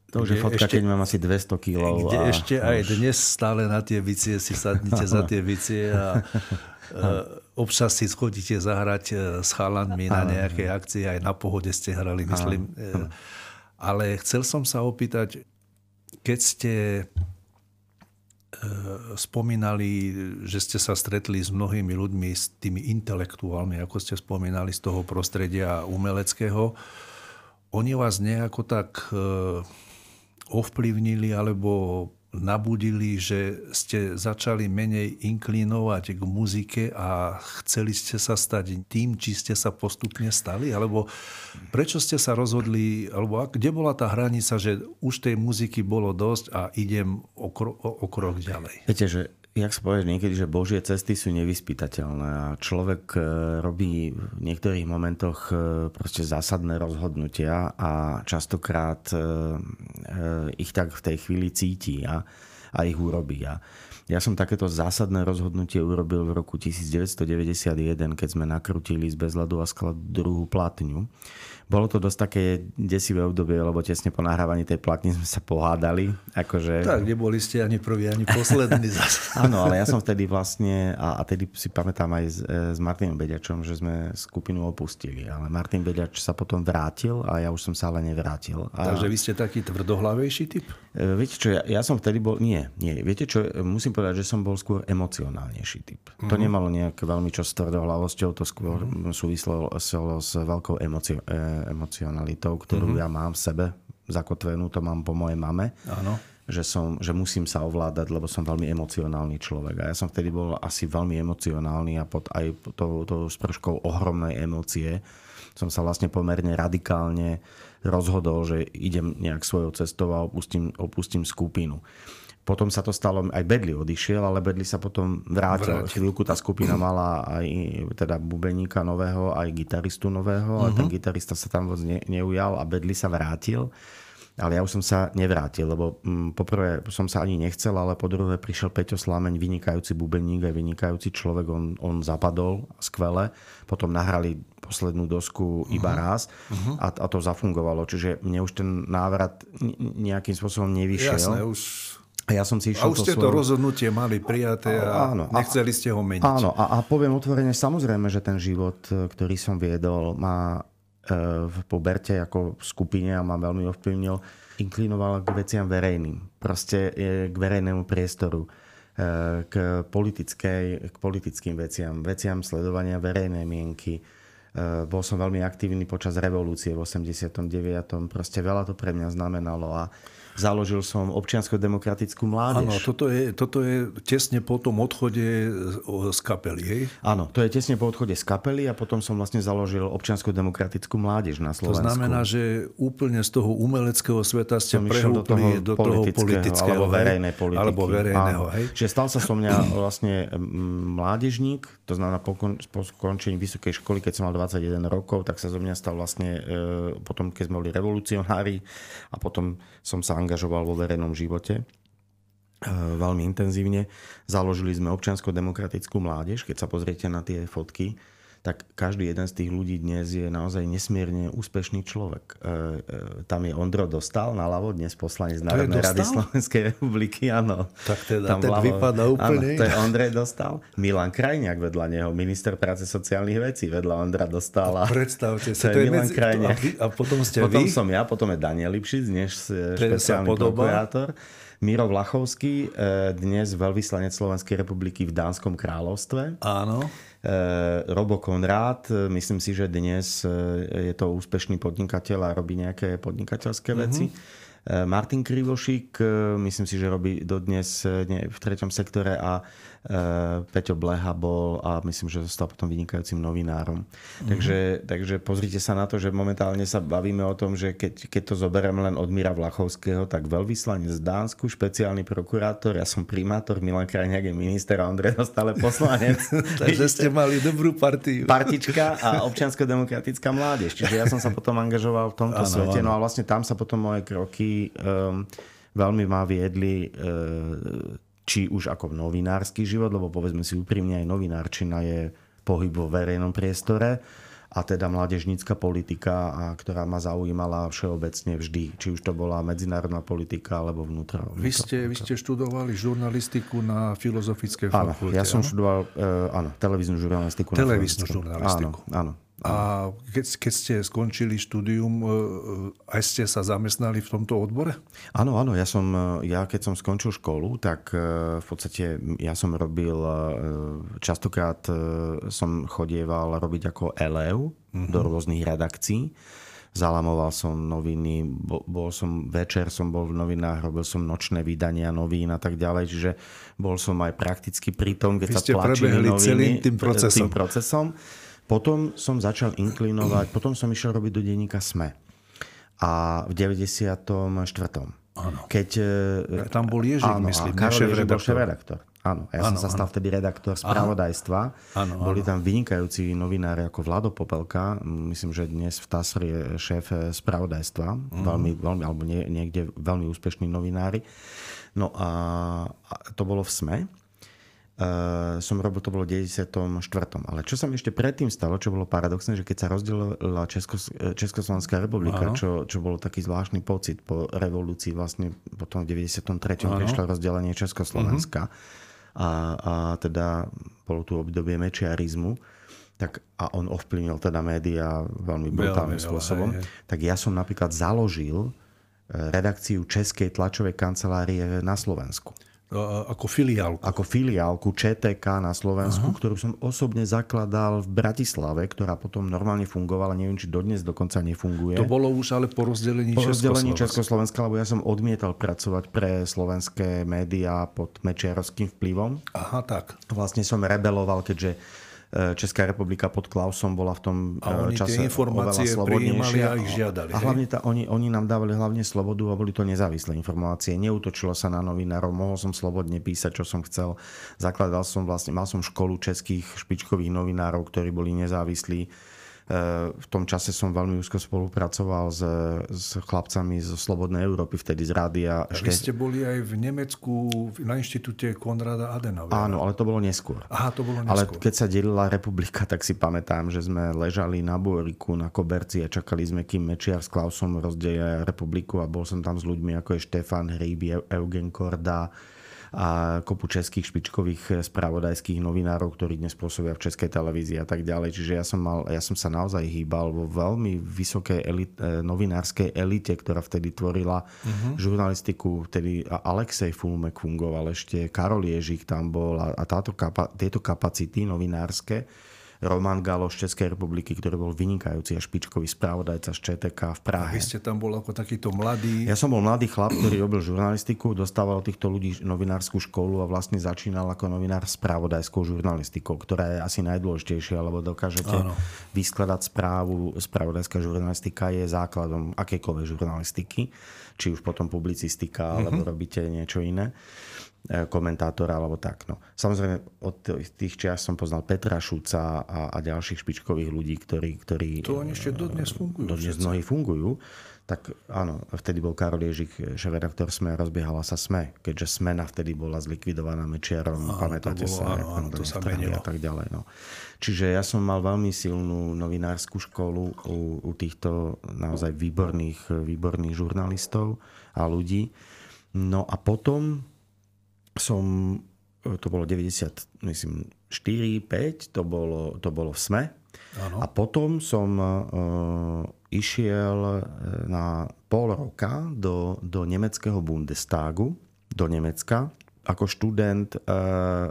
to už je fotka, ešte, keď mám asi 200 kg. Kde a ešte aj už... dnes stále na tie bicie si sadnite za tie bicie a občas si chodíte zahrať e, s chalanmi na nejaké akcie, aj na pohode ste hrali, myslím. E, ale chcel som sa opýtať, keď ste E, spomínali, že ste sa stretli s mnohými ľuďmi, s tými intelektuálmi, ako ste spomínali, z toho prostredia umeleckého. Oni vás nejako tak ovplyvnili alebo nabudili, že ste začali menej inklinovať k muzike a chceli ste sa stať tým, či ste sa postupne stali? Alebo prečo ste sa rozhodli, alebo kde bola tá hranica, že už tej muziky bolo dosť a idem o, kro, o, krok ďalej? Viete, že jak sa povie niekedy, že Božie cesty sú nevyspytateľné a človek e, robí v niektorých momentoch e, proste zásadné rozhodnutia a častokrát e, ich tak v tej chvíli cíti a, a ich urobí. A ja som takéto zásadné rozhodnutie urobil v roku 1991, keď sme nakrutili z Bezladu a sklad druhú platňu. Bolo to dosť také desivé obdobie, lebo tesne po nahrávaní tej platny sme sa pohádali. Akože... Tak, neboli ste ani prvý, ani posledný zase. Áno, ale ja som vtedy vlastne, a, a tedy si pamätám aj s, e, s Martinom Beďačom, že sme skupinu opustili. Ale Martin Beďač sa potom vrátil a ja už som sa ale nevrátil. A... Takže vy ste taký tvrdohlavejší typ? E, viete čo, ja, ja som vtedy bol, nie, nie. Viete čo, musím povedať, že som bol skôr emocionálnejší typ. Mm-hmm. To mhm. nemalo nejak veľmi čo s tvrdohlavosťou, to skôr mm-hmm. súvislo s veľkou emociou. E, emocionalitou, ktorú mm-hmm. ja mám v sebe zakotvenú, to mám po mojej mame. Áno. Že, som, že musím sa ovládať, lebo som veľmi emocionálny človek. A ja som vtedy bol asi veľmi emocionálny a pod aj tou, to sprškou ohromnej emócie som sa vlastne pomerne radikálne rozhodol, že idem nejak svojou cestou a opustím, opustím skupinu. Potom sa to stalo, aj Bedli odišiel, ale Bedli sa potom vrátil. vrátil. Chvíľku tá skupina mala aj teda bubeníka nového, aj gitaristu nového, uh-huh. a ten mhm. gitarista sa tam vôbec ne, neujal a Bedli sa vrátil. Ale ja už som sa nevrátil, lebo mm, poprvé som sa ani nechcel, ale po druhé prišiel Peťo Slameň, vynikajúci bubeník aj vynikajúci človek, on, on zapadol skvele. Potom nahrali poslednú dosku iba uh-huh. raz uh-huh. A, a to zafungovalo. Čiže mne už ten návrat nejakým spôsobom nevyšiel. Jasné, už A ja som si išiel a už ste to, svojom... rozhodnutie mali prijaté a áno, nechceli ste ho meniť. Áno, a, a poviem otvorene, samozrejme, že ten život, e, ktorý som viedol, má e, v poberte ako skupine a ma veľmi ovplyvnil, inklinoval k veciam verejným. Proste k verejnému priestoru e, k, politickej, k politickým veciam, veciam sledovania verejnej mienky. Bol som veľmi aktívny počas revolúcie v 89. Proste veľa to pre mňa znamenalo a Založil som občiansko-demokratickú mládež. Áno, toto je, toto je tesne po tom odchode z kapely, hej? Áno, to je tesne po odchode z kapely a potom som vlastne založil občiansko-demokratickú mládež na Slovensku. To znamená, že úplne z toho umeleckého sveta ste prehúpli do toho, do toho politického, alebo verejnej politiky. Alebo verejného, hej? Čiže stal sa som mňa vlastne mládežník, to znamená po, kon, po skončení vysokej školy, keď som mal 21 rokov, tak sa zo mňa stal vlastne e, potom, keď sme boli revolucionári a potom som sa angažoval vo verejnom živote e, veľmi intenzívne. Založili sme občiansko-demokratickú mládež. Keď sa pozriete na tie fotky, tak každý jeden z tých ľudí dnes je naozaj nesmierne úspešný človek. E, e, tam je Ondro Dostal naľavo, dnes poslanec Národnej rady Slovenskej republiky, áno. Tak teda tam ten vypadá úplne. Áno, to je Ondrej Dostal. Milan Krajniak vedľa neho, minister práce sociálnych vecí vedľa Ondra Dostala. Predstavte sa. To, to je Milan medzi... Krajniak. A, potom ste potom vy? som ja, potom je Daniel Lipšic, dnes špeciálny prokurátor. Miro Vlachovský, e, dnes veľvyslanec Slovenskej republiky v Dánskom kráľovstve. Áno. Eh, Robo Konrád, eh, myslím si, že dnes eh, je to úspešný podnikateľ a robí nejaké podnikateľské mm-hmm. veci. Martin Krivošik, myslím si, že robí dodnes v treťom sektore a Peťo Bleha bol a myslím, že zostal potom vynikajúcim novinárom. Mm-hmm. Takže, takže pozrite sa na to, že momentálne sa bavíme o tom, že keď, keď to zoberiem len od Mira Vlachovského, tak veľvyslanec z Dánsku, špeciálny prokurátor, ja som primátor, Milan Krajniak je minister a Ondrej stále poslanec. takže ste mali dobrú partiu. Partička a občiansko-demokratická mládež. Čiže ja som sa potom angažoval v tomto ano, svete. No a vlastne tam sa potom moje kroky um, veľmi ma viedli uh, či už ako novinársky život, lebo povedzme si úprimne, aj novinárčina je pohyb vo verejnom priestore a teda mládežnícka politika, a ktorá ma zaujímala všeobecne vždy, či už to bola medzinárodná politika alebo vnútro. Vy ste, vy ste študovali žurnalistiku na Filozofickej fakulte. Áno, ja som študoval uh, áno, televíznu žurnalistiku. Televíznu žurnalistiku. Áno, áno. A keď, keď ste skončili štúdium, e, aj ste sa zamestnali v tomto odbore? Áno, áno. Ja, som, e, ja keď som skončil školu, tak e, v podstate ja som robil, častokrát som chodieval robiť ako elev mm-hmm. do rôznych redakcií. Zalamoval som noviny, bol, som, večer som bol v novinách, robil som nočné vydania novín a tak ďalej, čiže bol som aj prakticky pri tom, keď Vy sa tlačili noviny tým procesom. Tým procesom. Potom som začal inklinovať, potom som išiel robiť do denníka SME. A v 94. Áno. Keď, e, tam bol Ježík, áno, myslím, Karol Ježík bol šéf-redaktor. Áno, ja áno, som sa stal áno. vtedy redaktor spravodajstva. Áno, Boli tam vynikajúci novinári ako Vlado Popelka, myslím, že dnes v TASR je šéf spravodajstva, mm. veľmi, veľmi, alebo nie, niekde veľmi úspešní novinári. No a, a to bolo v SME. Uh, som robil, to bolo v 94. Ale čo sa mi ešte predtým stalo, čo bolo paradoxné, že keď sa rozdelila Českos, Československá republika, čo, čo bolo taký zvláštny pocit po revolúcii, vlastne potom v 93. Ano. prišlo rozdelenie Československa uh-huh. a, a teda bolo tu obdobie mečiarizmu, tak, a on ovplyvnil teda médiá veľmi brutálnym spôsobom, hej, hej. tak ja som napríklad založil eh, redakciu Českej tlačovej kancelárie na Slovensku ako filiálku. Ako filiálku ČTK na Slovensku, uh-huh. ktorú som osobne zakladal v Bratislave, ktorá potom normálne fungovala, neviem, či dodnes dokonca nefunguje. To bolo už ale po rozdelení Po rozdelení Československa, lebo ja som odmietal pracovať pre slovenské médiá pod mečiarovským vplyvom. Aha, tak. Vlastne som rebeloval, keďže Česká republika pod Klausom bola v tom a oni čase tie informácie prijímali a ich žiadali. A hlavne tá, oni, oni nám dávali hlavne slobodu a boli to nezávislé informácie. Neutočilo sa na novinárov, mohol som slobodne písať, čo som chcel. Zakladal som vlastne, mal som školu českých špičkových novinárov, ktorí boli nezávislí v tom čase som veľmi úzko spolupracoval s, s chlapcami zo Slobodnej Európy, vtedy z rádia. A vy ste boli aj v Nemecku na inštitúte Konrada Adenauera. Áno, ale to bolo neskôr. Aha, to bolo neskôr. Ale keď sa delila republika, tak si pamätám, že sme ležali na Boriku, na Koberci a čakali sme, kým Mečiar s Klausom rozdeje republiku a bol som tam s ľuďmi ako je Štefan Hríb, Eugen Korda, a kopu českých špičkových spravodajských novinárov, ktorí dnes pôsobia v českej televízii a tak ďalej. Čiže ja som, mal, ja som sa naozaj hýbal vo veľmi vysokej elit, e, novinárskej elite, ktorá vtedy tvorila uh-huh. žurnalistiku. Vtedy Alexej Fulmek fungoval ešte, Karol Ježík tam bol a, a táto kapa, tieto kapacity novinárske Roman Galo z Českej republiky, ktorý bol vynikajúci a špičkový správodajca z ČTK v Prahe. A vy ste tam bol ako takýto mladý... Ja som bol mladý chlap, ktorý robil žurnalistiku, dostával týchto ľudí novinárskú školu a vlastne začínal ako novinár spravodajskou žurnalistikou, ktorá je asi najdôležitejšia, lebo dokážete Áno. vyskladať správu. Spravodajská žurnalistika je základom akejkoľvek žurnalistiky, či už potom publicistika, alebo mm-hmm. robíte niečo iné. E, komentátora alebo tak. No. Samozrejme, od tých čias som poznal Petra Šuca a, a ďalších špičkových ľudí, ktorí... ktorí to oni ešte dodnes fungujú. Dodnes mnohí fungujú. Tak áno, vtedy bol Karol Ježik, šéf-redaktor SME, rozbiehala sa SME, keďže SMENA vtedy bola zlikvidovaná Mečiarom, áno, pamätáte bolo, sa, áno, áno, to sa menilo. a tak ďalej. No. Čiže ja som mal veľmi silnú novinárskú školu u, u týchto naozaj výborných, výborných žurnalistov a ľudí. No a potom som, e, to bolo 90, myslím, 4, 5, to bolo, to bolo v SME. Ano. A potom som uh, išiel e, na pol roka do, do nemeckého Bundestagu, do Nemecka, ako študent uh,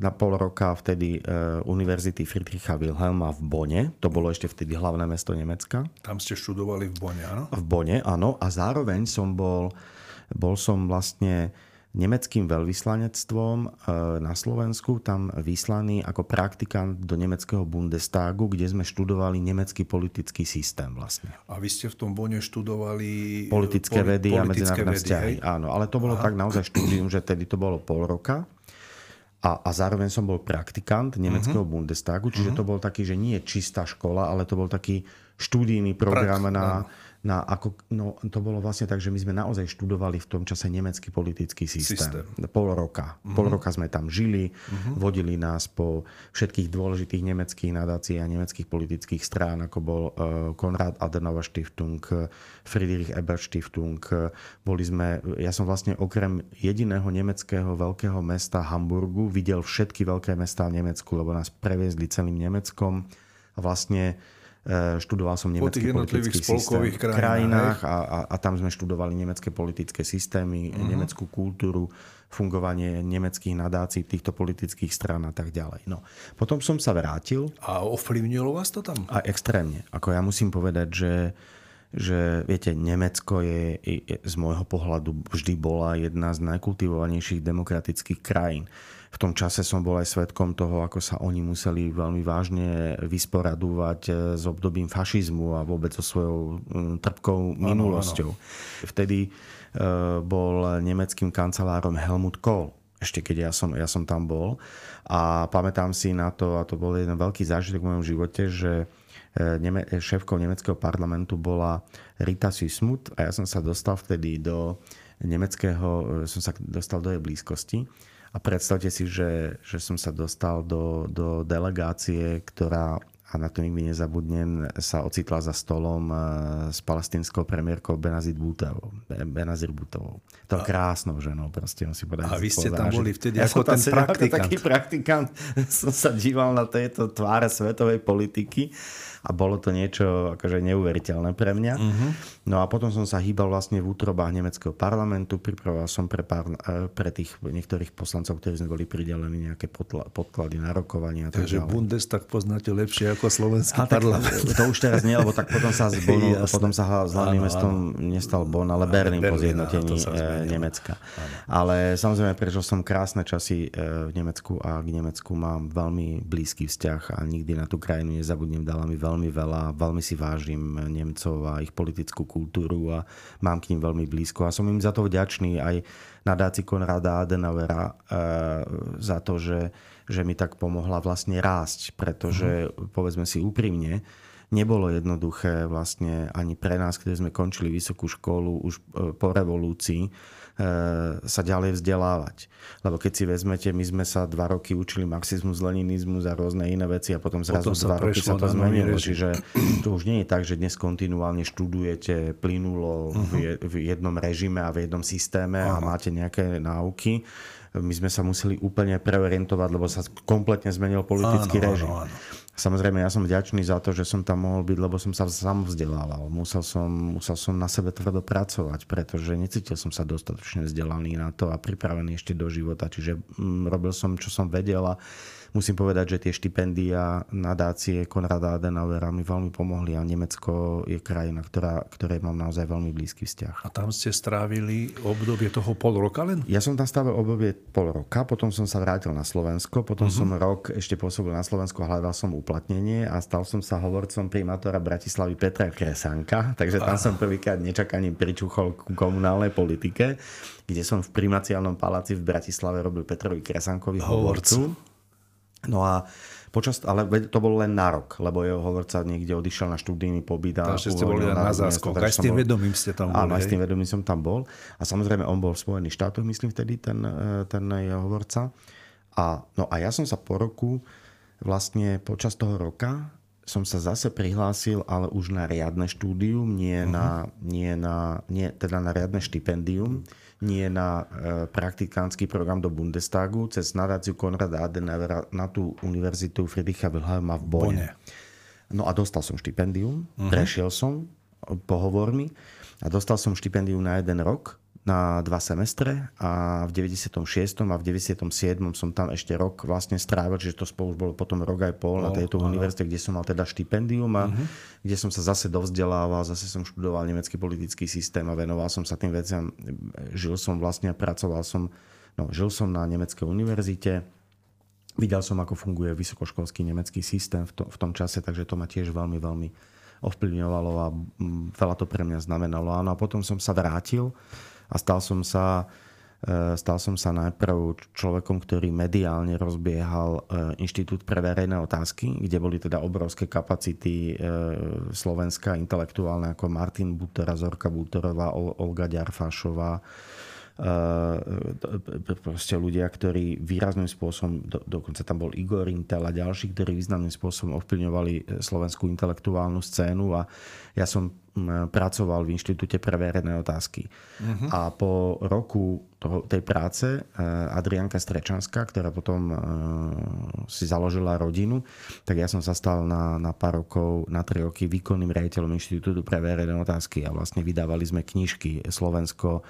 na pol roka vtedy uh, Univerzity Friedricha Wilhelma v Bone. To bolo ešte vtedy hlavné mesto Nemecka. Tam ste študovali v Bone, áno? V Bone, áno. A zároveň som bol, bol som vlastne nemeckým veľvyslanectvom e, na Slovensku, tam vyslaný ako praktikant do nemeckého Bundestagu, kde sme študovali nemecký politický systém vlastne. A vy ste v tom Bone študovali politické poli- vedy a medzinárodné vzťahy. Áno, ale to bolo Aha. tak naozaj štúdium, že tedy to bolo pol roka. A, a zároveň som bol praktikant nemeckého uh-huh. Bundestagu, čiže uh-huh. to bol taký, že nie čistá škola, ale to bol taký štúdijný program Prak, na, na ako, no, to bolo vlastne tak, že my sme naozaj študovali v tom čase nemecký politický systém. systém. Pol roka. Uh-huh. Pol roka sme tam žili, uh-huh. vodili nás po všetkých dôležitých nemeckých nadácií a nemeckých politických strán, ako bol uh, Konrad Adenauer Stiftung, Friedrich Ebert Stiftung. Boli sme, ja som vlastne okrem jediného nemeckého veľkého mesta Hamburgu videl všetky veľké mestá v Nemecku, lebo nás previezli celým Nemeckom a vlastne študoval som nemecký po politický systém krajinách, krajinách a, a, a tam sme študovali nemecké politické systémy, uh-huh. nemeckú kultúru, fungovanie nemeckých nadácií, týchto politických strán a tak ďalej. No. Potom som sa vrátil. A ovplyvnilo vás to tam? A extrémne. Ako ja musím povedať, že že viete, Nemecko je, je z môjho pohľadu vždy bola jedna z najkultivovanejších demokratických krajín v tom čase som bol aj svetkom toho, ako sa oni museli veľmi vážne vysporadúvať eh, s obdobím fašizmu a vôbec so svojou mm, trpkou minulosťou. Ano, ano. Vtedy eh, bol nemeckým kancelárom Helmut Kohl ešte keď ja som, ja som tam bol. A pamätám si na to, a to bol jeden veľký zážitok v mojom živote, že eh, neme, šéfkou nemeckého parlamentu bola Rita Sismut a ja som sa dostal vtedy do nemeckého, som sa dostal do jej blízkosti a predstavte si, že, že som sa dostal do, do delegácie, ktorá a na to nikdy nezabudnem, sa ocitla za stolom eh, s palestinskou premiérkou Benazir Bútovou. Benazir Bútovou. To a, krásnou ženou, proste si povedať. A vy ste tam boli vtedy ja ako ten praktikant. Taký praktikant som sa díval na tieto tváre svetovej politiky a bolo to niečo akože neuveriteľné pre mňa. Uh-huh. No a potom som sa hýbal vlastne v útrobách nemeckého parlamentu, pripravoval som pre, pár, e, pre tých niektorých poslancov, ktorí sme boli pridelení nejaké podklady na rokovania. Takže Bundestag poznáte lepšie ako slovenský a parlament. Tak, to už teraz nie, lebo tak potom sa z Bonu, potom sa s hlavným mestom nestal Bon, ale Berlín, po zjednotení e, Nemecka. Áno. Ale samozrejme prežil som krásne časy e, v Nemecku a k Nemecku mám veľmi blízky vzťah a nikdy na tú krajinu nezabudnem, dala mi veľmi veľa, veľmi si vážim Nemcov a ich politickú kultúru a mám k ním veľmi blízko a som im za to vďačný aj nadácii Konrada Adenauera za to, že, že mi tak pomohla vlastne rásť, pretože mm. povedzme si úprimne, nebolo jednoduché vlastne ani pre nás, keď sme končili vysokú školu už e, po revolúcii, e, sa ďalej vzdelávať. Lebo keď si vezmete, my sme sa dva roky učili marxizmus, leninizmus a rôzne iné veci a potom zrazu potom dva roky sa to zmenilo. Čiže to už nie je tak, že dnes kontinuálne študujete plynulo uh-huh. v jednom režime a v jednom systéme uh-huh. a máte nejaké náuky my sme sa museli úplne preorientovať, lebo sa kompletne zmenil politický áno, režim. Áno, áno. Samozrejme, ja som vďačný za to, že som tam mohol byť, lebo som sa sám vzdelával. Musel som, musel som na sebe tvrdo pracovať, pretože necítil som sa dostatočne vzdelaný na to a pripravený ešte do života. Čiže mm, robil som, čo som vedel a musím povedať, že tie štipendia nadácie Konrada Adenauera mi veľmi pomohli a Nemecko je krajina, ktorá, ktorej mám naozaj veľmi blízky vzťah. A tam ste strávili obdobie toho pol roka len? Ja som tam strávil obdobie pol roka, potom som sa vrátil na Slovensko, potom uh-huh. som rok ešte pôsobil na Slovensku, hľadal som uplatnenie a stal som sa hovorcom primátora Bratislavy Petra Kresanka, takže tam som prvýkrát nečakaním pričuchol ku komunálnej politike, kde som v primaciálnom paláci v Bratislave robil Petrovi Kresankovi hovorcu. hovorcu No a počas, ale to bolo len na rok, lebo jeho hovorca niekde odišiel na študijný pobyt. A Takže ste boli na, na záskok, aj s tým vedomím ste tam boli. Áno, aj s tým vedomím som tam bol. A samozrejme, on bol v Spojených štátoch, myslím vtedy, ten, e, ten jeho hovorca. A, no a ja som sa po roku, vlastne počas toho roka, som sa zase prihlásil, ale už na riadne štúdium, nie, uh-huh. na, nie, na, nie teda na riadne štipendium nie na e, praktikánsky program do Bundestagu cez nadáciu Konrada Adenauera na tú univerzitu Friedricha Wilhelma v Bone. No a dostal som štipendium, uh-huh. prešiel som pohovormi a dostal som štipendium na jeden rok na dva semestre a v 96. a v 97. som tam ešte rok vlastne strávil, čiže to spolu bolo potom rok aj pol no, na tejto no. univerzite, kde som mal teda štipendium a uh-huh. kde som sa zase dovzdelával, zase som študoval nemecký politický systém a venoval som sa tým veciam. Žil som vlastne a pracoval som, no, žil som na nemeckej univerzite, videl som, ako funguje vysokoškolský nemecký systém v, to, v tom čase, takže to ma tiež veľmi, veľmi ovplyvňovalo a mm, veľa to pre mňa znamenalo. Áno, a potom som sa vrátil a stal som sa e, Stal som sa najprv človekom, ktorý mediálne rozbiehal e, Inštitút pre verejné otázky, kde boli teda obrovské kapacity e, Slovenska intelektuálne ako Martin Butera, Zorka Buterová, Olga Ďarfášová, proste ľudia, ktorí výrazným spôsobom, do, dokonca tam bol Igor Intel a ďalší, ktorí významným spôsobom ovplyvňovali slovenskú intelektuálnu scénu a ja som pracoval v Inštitúte pre verejné otázky. Uh-huh. A po roku toho, tej práce eh, Adrianka Strečanská, ktorá potom uh, si založila rodinu, tak ja som sa stal na, na pár rokov, na tri roky výkonným riaditeľom Inštitútu pre verejné otázky a vlastne vydávali sme knižky Slovensko,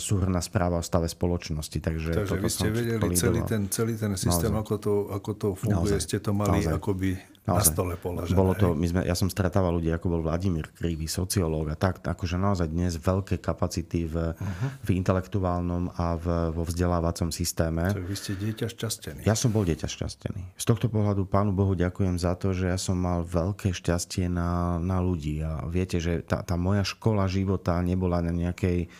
súhrná správa o stave spoločnosti. Takže, Takže vy ste vedeli celý ten, celý ten systém, ako to, ako to funguje, naozaj, ste to mali naozaj. akoby na stole položené. Bolo to, my sme, ja som stretával ľudí, ako bol Vladimír Krivý, sociológ a tak, akože naozaj dnes veľké kapacity v, uh-huh. v intelektuálnom a v, vo vzdelávacom systéme. To vy ste dieťa šťastený. Ja som bol dieťa šťastený. Z tohto pohľadu pánu Bohu ďakujem za to, že ja som mal veľké šťastie na, na ľudí. A viete, že tá, tá moja škola života nebola na nejakej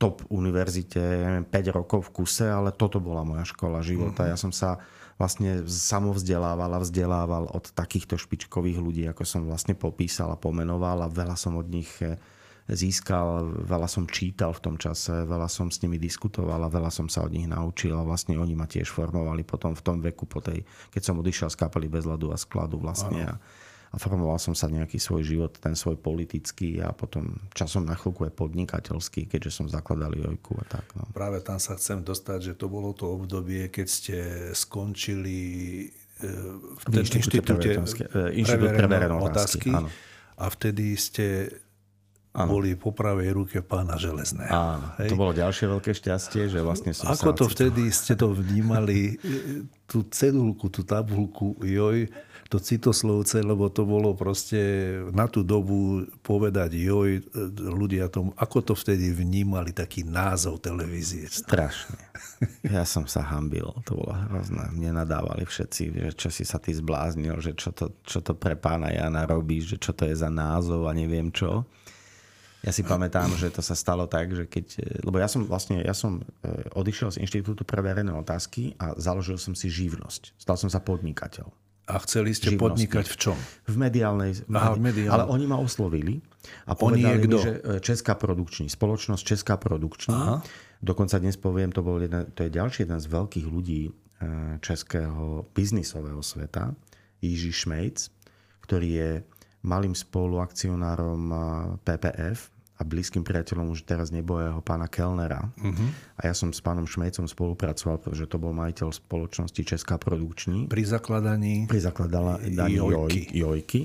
top univerzite, ja neviem, 5 rokov v kuse, ale toto bola moja škola života. Uh-huh. Ja som sa vlastne samovzdelával a vzdelával od takýchto špičkových ľudí, ako som vlastne popísal a pomenoval a veľa som od nich eh, získal, veľa som čítal v tom čase, veľa som s nimi diskutoval a veľa som sa od nich naučil a vlastne oni ma tiež formovali potom v tom veku, po tej, keď som odišiel z kapely bez ľadu a skladu vlastne. Ano a formoval som sa nejaký svoj život, ten svoj politický a potom časom na chvíľku aj podnikateľský, keďže som zakladal Jojku a tak. No. Práve tam sa chcem dostať, že to bolo to obdobie, keď ste skončili e, v, v inštitúte, inštitút pre verejné otázky. Áno. A vtedy ste Áno. boli po pravej ruke pána Železného. Áno, Hej. to bolo ďalšie veľké šťastie, že vlastne som Ako to vtedy ste to vnímali, tú cedulku, tú tabulku, joj, to citoslovce, lebo to bolo proste na tú dobu povedať joj ľudia tomu, ako to vtedy vnímali taký názov televízie. Strašne. Ja som sa hambil, to bolo hrozné. Mne nadávali všetci, že čo si sa ty zbláznil, že čo to, čo to pre pána Jana robíš, že čo to je za názov a neviem čo. Ja si pamätám, že to sa stalo tak, že keď... Lebo ja som vlastne, ja som e, odišiel z Inštitútu pre verejné otázky a založil som si živnosť. Stal som sa podnikateľ. A chceli ste živnosti. podnikať v čom? V mediálnej. Aha, v mediálnej. Ale oni ma oslovili a povedali mi, že e, Česká produkční, spoločnosť Česká produkční. Aha. Dokonca dnes poviem, to, bol jeden, to je ďalší jeden z veľkých ľudí e, českého biznisového sveta, Jiří Šmejc, ktorý je malým spoluakcionárom e, PPF, a blízkym priateľom už teraz nebojeho pána Kellnera. Uh-huh. A ja som s pánom Šmejcom spolupracoval, pretože to bol majiteľ spoločnosti Česká produkční. Pri zakladaní Pri zakladaní Jojky. Jojky.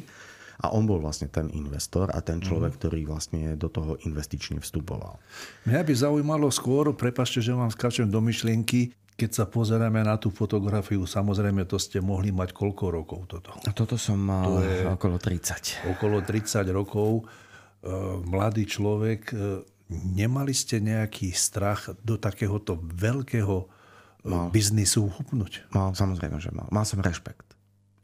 A on bol vlastne ten investor a ten človek, uh-huh. ktorý vlastne do toho investične vstupoval. Mňa by zaujímalo skôr, prepašte, že vám skáčem do myšlienky, keď sa pozeráme na tú fotografiu, samozrejme to ste mohli mať koľko rokov toto? A toto som mal to je okolo 30. Okolo 30 rokov mladý človek, e, nemali ste nejaký strach do takéhoto veľkého e, mal. biznisu hupnúť? Mal, samozrejme, že mal. Mal som rešpekt.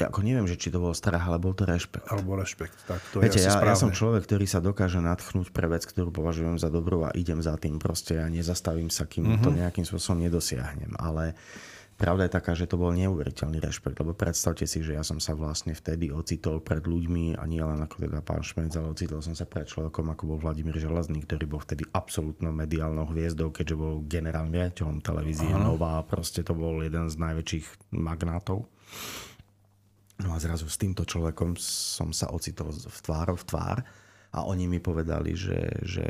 Ja ako neviem, že či to bol strach, ale bol to rešpekt. Alebo rešpekt, tak to Viete, je ja, ja som človek, ktorý sa dokáže nadchnúť pre vec, ktorú považujem za dobrú a idem za tým proste a nezastavím sa, kým uh-huh. to nejakým spôsobom nedosiahnem. Ale uh, Pravda je taká, že to bol neuveriteľný rešpekt, lebo predstavte si, že ja som sa vlastne vtedy ocitol pred ľuďmi a nie len ako teda pán Šmec, ale ocitol som sa pred človekom, ako bol Vladimír Železný, ktorý bol vtedy absolútnou mediálnou hviezdou, keďže bol generálnym riaditeľom televízie Aha. Nová, proste to bol jeden z najväčších magnátov. No a zrazu s týmto človekom som sa ocitol v tvár v tvár a oni mi povedali, že, že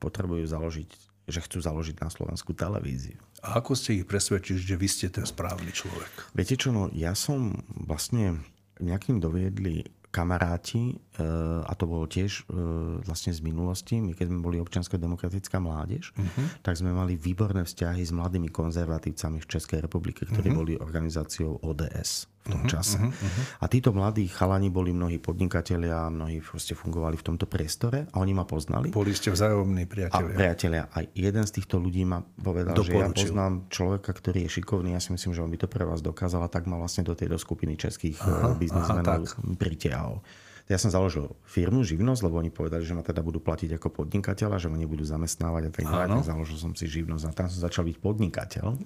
potrebujú založiť že chcú založiť na Slovensku televíziu. A ako ste ich presvedčili, že vy ste ten správny človek? Viete čo, no ja som vlastne nejakým doviedli kamaráti, e, a to bolo tiež e, vlastne z minulosti, my keď sme boli občiansko-demokratická mládež, uh-huh. tak sme mali výborné vzťahy s mladými konzervatívcami v Českej republike, ktorí uh-huh. boli organizáciou ODS v tom uh-huh, čase. Uh-huh, uh-huh. A títo mladí chalani boli mnohí podnikatelia, mnohí proste fungovali v tomto priestore a oni ma poznali. Boli ste vzájomní priatelia. A priatelia. A jeden z týchto ľudí ma povedal, Doporučil. že ja poznám človeka, ktorý je šikovný, ja si myslím, že on by to pre vás dokázal a tak ma vlastne do tej do skupiny českých aha, biznismenov pritiahol. Ja som založil firmu, živnosť, lebo oni povedali, že ma teda budú platiť ako podnikateľa, že ma nebudú zamestnávať a tak ďalej. Založil som si živnosť a tam som začal byť podnikateľ.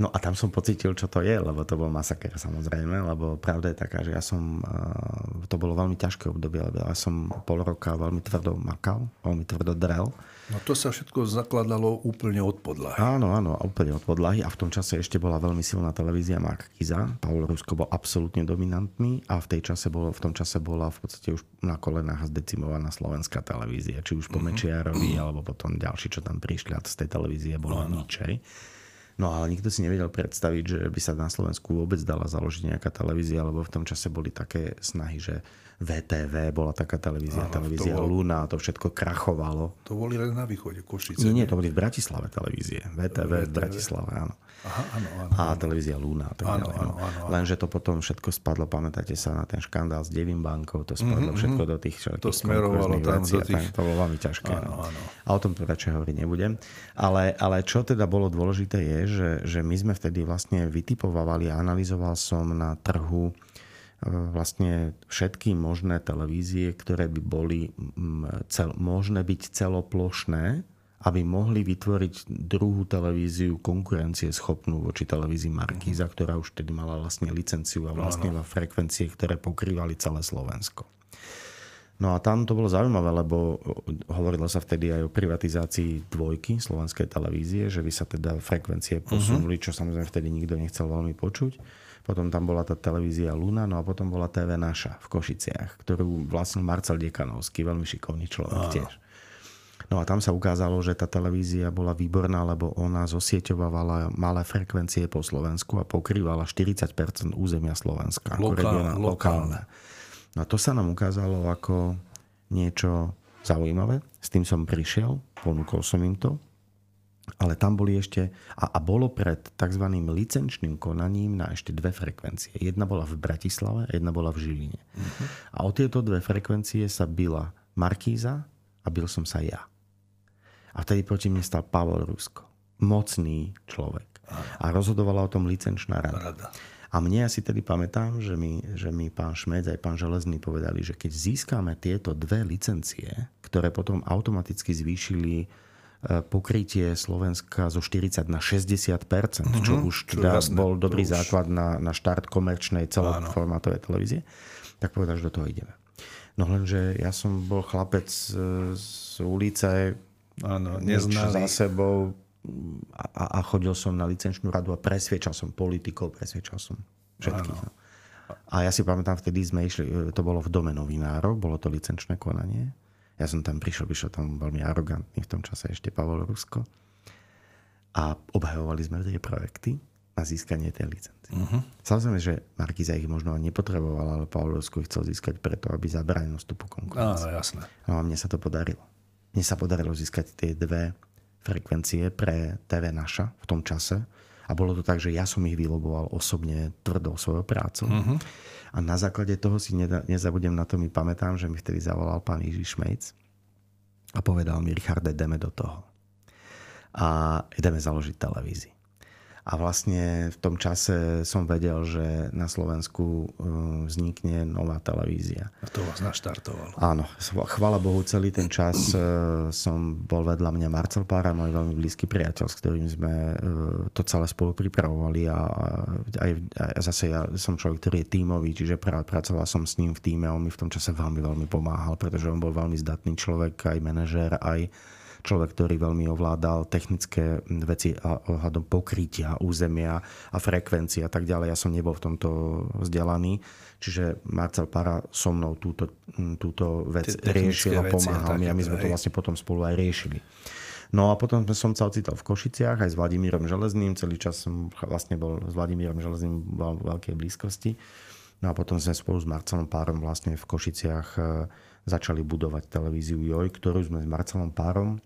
No a tam som pocitil, čo to je, lebo to bol masaker samozrejme, lebo pravda je taká, že ja som, eh, to bolo veľmi ťažké obdobie, lebo ja som pol roka veľmi tvrdo makal, veľmi tvrdo drel. No to sa všetko zakladalo úplne od podlahy. Áno, áno, úplne od podlahy a v tom čase ešte bola veľmi silná televízia Markiza. Pavel Rusko bol absolútne dominantný a v, tej čase bolo, v tom čase bola v podstate už na kolenách zdecimovaná slovenská televízia, či už po uh-huh. Mečiarovi, alebo potom ďalší, čo tam prišli a z tej televízie bolo no, ničej. No ale nikto si nevedel predstaviť, že by sa na Slovensku vôbec dala založiť nejaká televízia, lebo v tom čase boli také snahy, že VTV bola taká televízia, Aha, televízia bol... Luna, to všetko krachovalo. To boli len na východe, Košice. Nie, nie, to boli v Bratislave televízie. VTV, VTV. v Bratislave, áno. Aha, áno, áno, a televízia Luna. Tak áno, ďalej, áno, áno, áno. Lenže to potom všetko spadlo, pamätáte sa na ten škandál s Devin bankou, to spadlo mm-hmm. všetko do tých To smerovalo tam vecí, do tých... to bolo veľmi ťažké. Áno, áno. A o tom radšej hovoriť nebudem. Ale, ale čo teda bolo dôležité je, že, že my sme vtedy vlastne vytipovali a analyzoval som na trhu vlastne všetky možné televízie, ktoré by boli cel, možné byť celoplošné, aby mohli vytvoriť druhú televíziu konkurencie schopnú voči televízii Markíza, mhm. ktorá už tedy mala vlastne licenciu a vlastne no, no. frekvencie, ktoré pokrývali celé Slovensko. No a tam to bolo zaujímavé, lebo hovorilo sa vtedy aj o privatizácii dvojky slovenskej televízie, že by sa teda frekvencie mhm. posunuli, čo samozrejme vtedy nikto nechcel veľmi počuť. Potom tam bola tá televízia Luna, no a potom bola TV Naša v Košiciach, ktorú vlastnil Marcel Dekanovský, veľmi šikovný človek Aha. tiež. No a tam sa ukázalo, že tá televízia bola výborná, lebo ona zosieťovala malé frekvencie po Slovensku a pokrývala 40% územia Slovenska. Lokál, lokálne. No a to sa nám ukázalo ako niečo zaujímavé. S tým som prišiel, ponúkol som im to ale tam boli ešte, a, a bolo pred tzv. licenčným konaním na ešte dve frekvencie. Jedna bola v Bratislave, jedna bola v Žiline. Uh-huh. A o tieto dve frekvencie sa byla Markíza a bil som sa ja. A vtedy proti mne stal Pavel Rusko. Mocný človek. A rozhodovala o tom licenčná rada. rada. A mne ja si tedy pamätám, že mi, že mi pán Šmec aj pán Železný povedali, že keď získame tieto dve licencie, ktoré potom automaticky zvýšili E, pokrytie Slovenska zo 40 na 60 uh-huh, čo mhm, už teda jasné, bol dobrý už... základ na, na štart komerčnej celoformátovej televízie, tak povedal, že do toho ideme. No lenže ja som bol chlapec z, z ulice, Áno, neznali. za sebou a, a chodil som na licenčnú radu a presviečal som politikov, presviečal som všetkých. Áno. A ja si pamätám, vtedy sme išli, e, to bolo v dome novinárov, bolo to licenčné konanie. Ja som tam prišiel, vyšiel tam veľmi arogantný v tom čase ešte Pavol Rusko. A obhajovali sme tie projekty na získanie tej licencie. Uh-huh. Samozrejme, že Markiza ich možno nepotreboval, ale Pavel Rusko ich chcel získať preto, aby zabránil vstupu konkurencie. Áno, jasné. No a mne sa to podarilo. Mne sa podarilo získať tie dve frekvencie pre TV Naša v tom čase. A bolo to tak, že ja som ich vyloboval osobne tvrdou svojou prácou. Uh-huh. A na základe toho si nezabudem na to, mi pamätám, že mi vtedy zavolal pán Jiří Šmejc a povedal mi, Richarde, ideme do toho. A ideme založiť televíziu. A vlastne v tom čase som vedel, že na Slovensku uh, vznikne nová televízia. A to vás naštartovalo. Áno. Chvala Bohu, celý ten čas uh, som bol vedľa mňa Marcel Pára, môj veľmi blízky priateľ, s ktorým sme uh, to celé spolu pripravovali. A aj, aj zase ja som človek, ktorý je tímový, čiže pracoval som s ním v týme on mi v tom čase veľmi, veľmi pomáhal, pretože on bol veľmi zdatný človek, aj manažér, aj človek, ktorý veľmi ovládal technické veci ohľadom pokrytia, územia a frekvencie a tak ďalej. Ja som nebol v tomto vzdelaný. Čiže Marcel Para so mnou túto, túto vec riešil a pomáhal mi a my sme to vlastne potom spolu aj riešili. No a potom som sa ocital v Košiciach aj s Vladimírom Železným. Celý čas som vlastne bol s Vladimírom Železným v veľkej blízkosti. No a potom sme spolu s Marcelom Párom vlastne v Košiciach e, začali budovať televíziu JOJ, ktorú sme s Marcelom Párom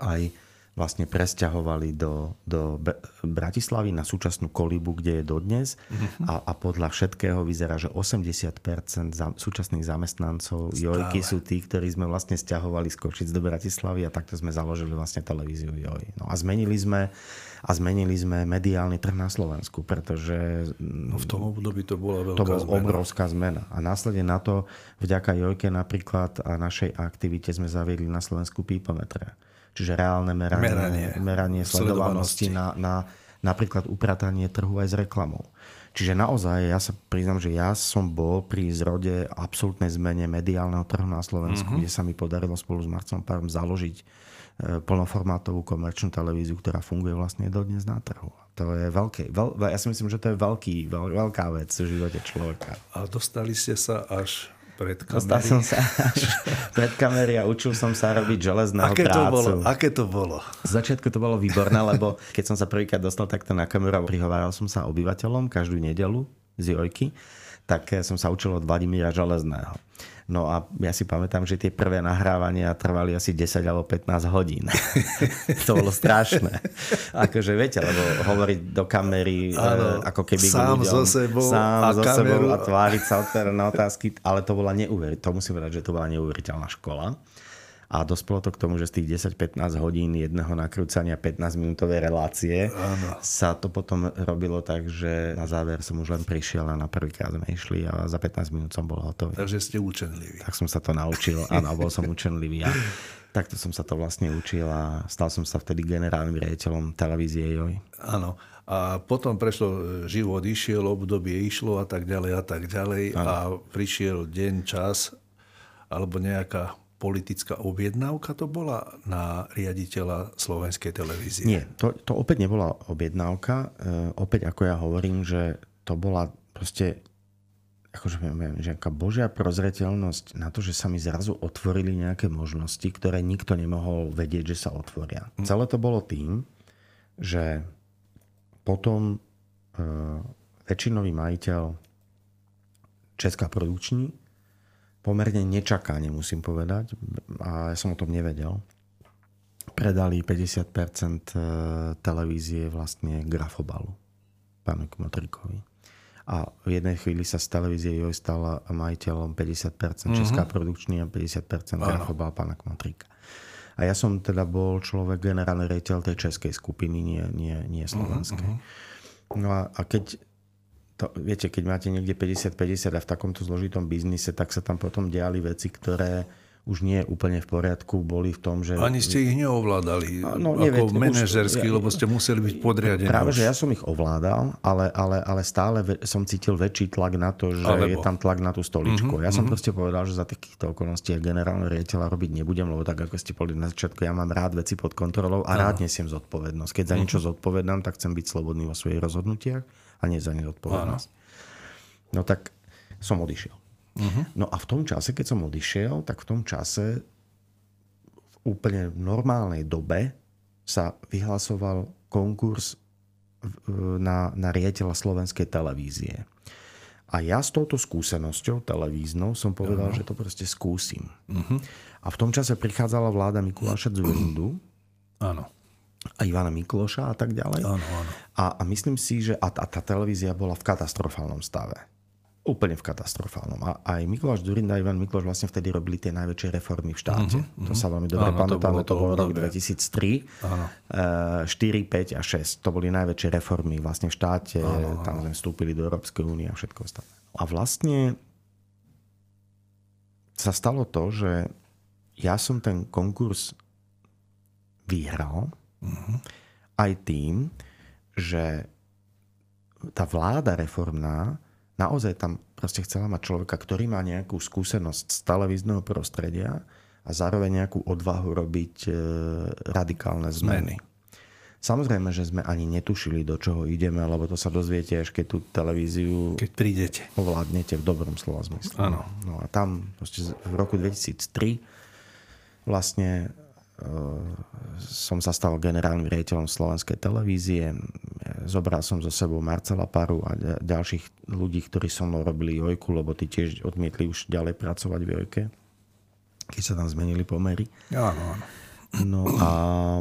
aj vlastne presťahovali do, do Bratislavy na súčasnú kolibu, kde je dodnes. Mm-hmm. A, a podľa všetkého vyzerá, že 80% za, súčasných zamestnancov Stále. Jojky sú tí, ktorí sme vlastne stiahovali z Košic do Bratislavy a takto sme založili vlastne televíziu Joj. No a zmenili sme a zmenili sme mediálny trh na Slovensku, pretože... No v tom období to bola veľká To bola zmena. obrovská zmena. A následne na to, vďaka Jojke napríklad a našej aktivite sme zaviedli na Slovensku pípometre čiže reálne meranie, meranie, meranie sledovanosti, na, na napríklad upratanie trhu aj s reklamou. Čiže naozaj, ja sa priznam, že ja som bol pri zrode absolútnej zmene mediálneho trhu na Slovensku, mm-hmm. kde sa mi podarilo spolu s Marcom Párom založiť e, plnoformátovú komerčnú televíziu, ktorá funguje vlastne dodnes na trhu. To je veľké, veľ, ja si myslím, že to je veľký, veľ, veľká vec v živote človeka. A dostali ste sa až pred kamery. Dostal som sa až pred kamery a učil som sa robiť železného aké prácu. To bolo? Aké to bolo? Z začiatku to bolo výborné, lebo keď som sa prvýkrát dostal takto na kameru a prihováral som sa obyvateľom každú nedelu z Jojky, tak som sa učil od Vladimíra Železného. No a ja si pamätám, že tie prvé nahrávania trvali asi 10 alebo 15 hodín. to bolo strašné. Akože viete, lebo hovoriť do kamery, ano, e, ako keby sám ľuďom, so sebou sám a so kameru. sebou a tváriť sa na otázky, ale to bola neuveriteľná, to musím povedať, že to bola neuveriteľná škola. A dospelo to k tomu, že z tých 10-15 hodín jedného nakrúcania 15-minútovej relácie Áno. sa to potom robilo tak, že na záver som už len prišiel a na prvýkrát sme išli a za 15 minút som bol hotový. Takže ste učenliví. Tak som sa to naučil. Áno, bol som učenlivý. A takto som sa to vlastne učil a stal som sa vtedy generálnym riaditeľom televízie JOJ. Áno. A potom prešlo, život išiel, obdobie išlo a tak ďalej a tak ďalej. Ano. A prišiel deň, čas alebo nejaká politická objednávka to bola na riaditeľa slovenskej televízie? Nie, to, to opäť nebola objednávka. E, opäť ako ja hovorím, že to bola proste akože neviem, že aká božia prozreteľnosť na to, že sa mi zrazu otvorili nejaké možnosti, ktoré nikto nemohol vedieť, že sa otvoria. Hm. Celé to bolo tým, že potom e, väčšinový majiteľ Česká produkční pomerne nečakáne, musím povedať, a ja som o tom nevedel. Predali 50% e, televízie vlastne Grafobalu, pánu Kmotrikovi. A v jednej chvíli sa z televízie Joj stala majiteľom 50% mm-hmm. Česká produkčný a 50% Grafobal pána Kmotrika. A ja som teda bol človek generálny rejiteľ tej českej skupiny, nie, nie, nie slovenskej. Mm-hmm. No a, a keď to, viete, keď máte niekde 50-50 a v takomto zložitom biznise, tak sa tam potom diali veci, ktoré už nie úplne v poriadku boli v tom, že... Ani ste ich neovládali no, ako manažersky, lebo ste museli byť podriadení. Práve, už. že ja som ich ovládal, ale, ale, ale stále som cítil väčší tlak na to, že Alebo. je tam tlak na tú stoličku. Mm-hmm, ja som mm-hmm. proste povedal, že za takýchto okolností ja generálne riaditeľa robiť nebudem, lebo tak ako ste povedali na začiatku, ja mám rád veci pod kontrolou a Aha. rád nesiem zodpovednosť. Keď za niečo mm-hmm. zodpovedám, tak chcem byť slobodný vo svojich rozhodnutiach a nie za ne zodpovednosť. No tak som odišiel. Uh-huh. No a v tom čase, keď som odišiel, tak v tom čase v úplne normálnej dobe sa vyhlasoval konkurs na, na riaditeľa slovenskej televízie. A ja s touto skúsenosťou televíznou som povedal, uh-huh. že to proste skúsim. Uh-huh. A v tom čase prichádzala vláda Mikuláša Dzurindu. Áno. A Ivana Mikloša a tak ďalej. Áno, áno. A, a myslím si, že a, a tá televízia bola v katastrofálnom stave úplne v katastrofálnom. A aj Mikuláš Durinda a Ivan Mikuláš vlastne vtedy robili tie najväčšie reformy v štáte. Uh-huh. To sa veľmi dobre pamätáme, to, to bol rok 2003. Áno. 4, 5 a 6. To boli najväčšie reformy vlastne v štáte. Áno, Tam sme vstúpili do Európskej únie a všetko ostatné. A vlastne sa stalo to, že ja som ten konkurs vyhral uh-huh. aj tým, že tá vláda reformná naozaj tam proste chcela mať človeka, ktorý má nejakú skúsenosť z televízneho prostredia a zároveň nejakú odvahu robiť e, radikálne zmeny. Samozrejme, že sme ani netušili, do čoho ideme, lebo to sa dozviete, až keď tú televíziu keď prídete. ovládnete v dobrom slova zmysle. Áno. No a tam v roku 2003 vlastne som sa stal generálnym riaditeľom slovenskej televízie. Zobral som zo sebou Marcela Paru a ďalších ľudí, ktorí so mnou robili Jojku, lebo tí tiež odmietli už ďalej pracovať v Jojke, keď sa tam zmenili pomery. Áno, áno. No a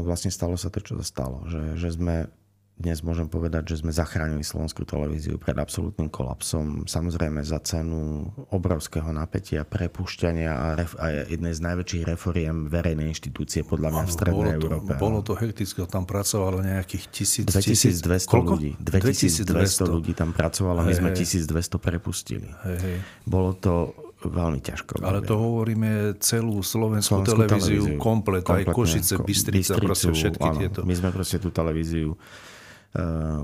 vlastne stalo sa to, čo sa stalo. Že, že sme dnes môžem povedať, že sme zachránili slovenskú televíziu pred absolútnym kolapsom. Samozrejme za cenu obrovského napätia, prepušťania a, ref- a jednej z najväčších reforiem verejnej inštitúcie podľa mňa v Strednej bolo to, Európe. Bolo to hektické, tam pracovalo nejakých tisíc, 2200 koľko? ľudí. 2200, ľudí tam pracovalo, my sme 1200 prepustili. Hej, hej. Bolo to veľmi ťažko. Ale to hovoríme celú slovenskú, slovenskú televíziu, televíziu komplet, aj Košice, Bystrica, Bystricu, proste všetky áno, tieto. My sme proste tú televíziu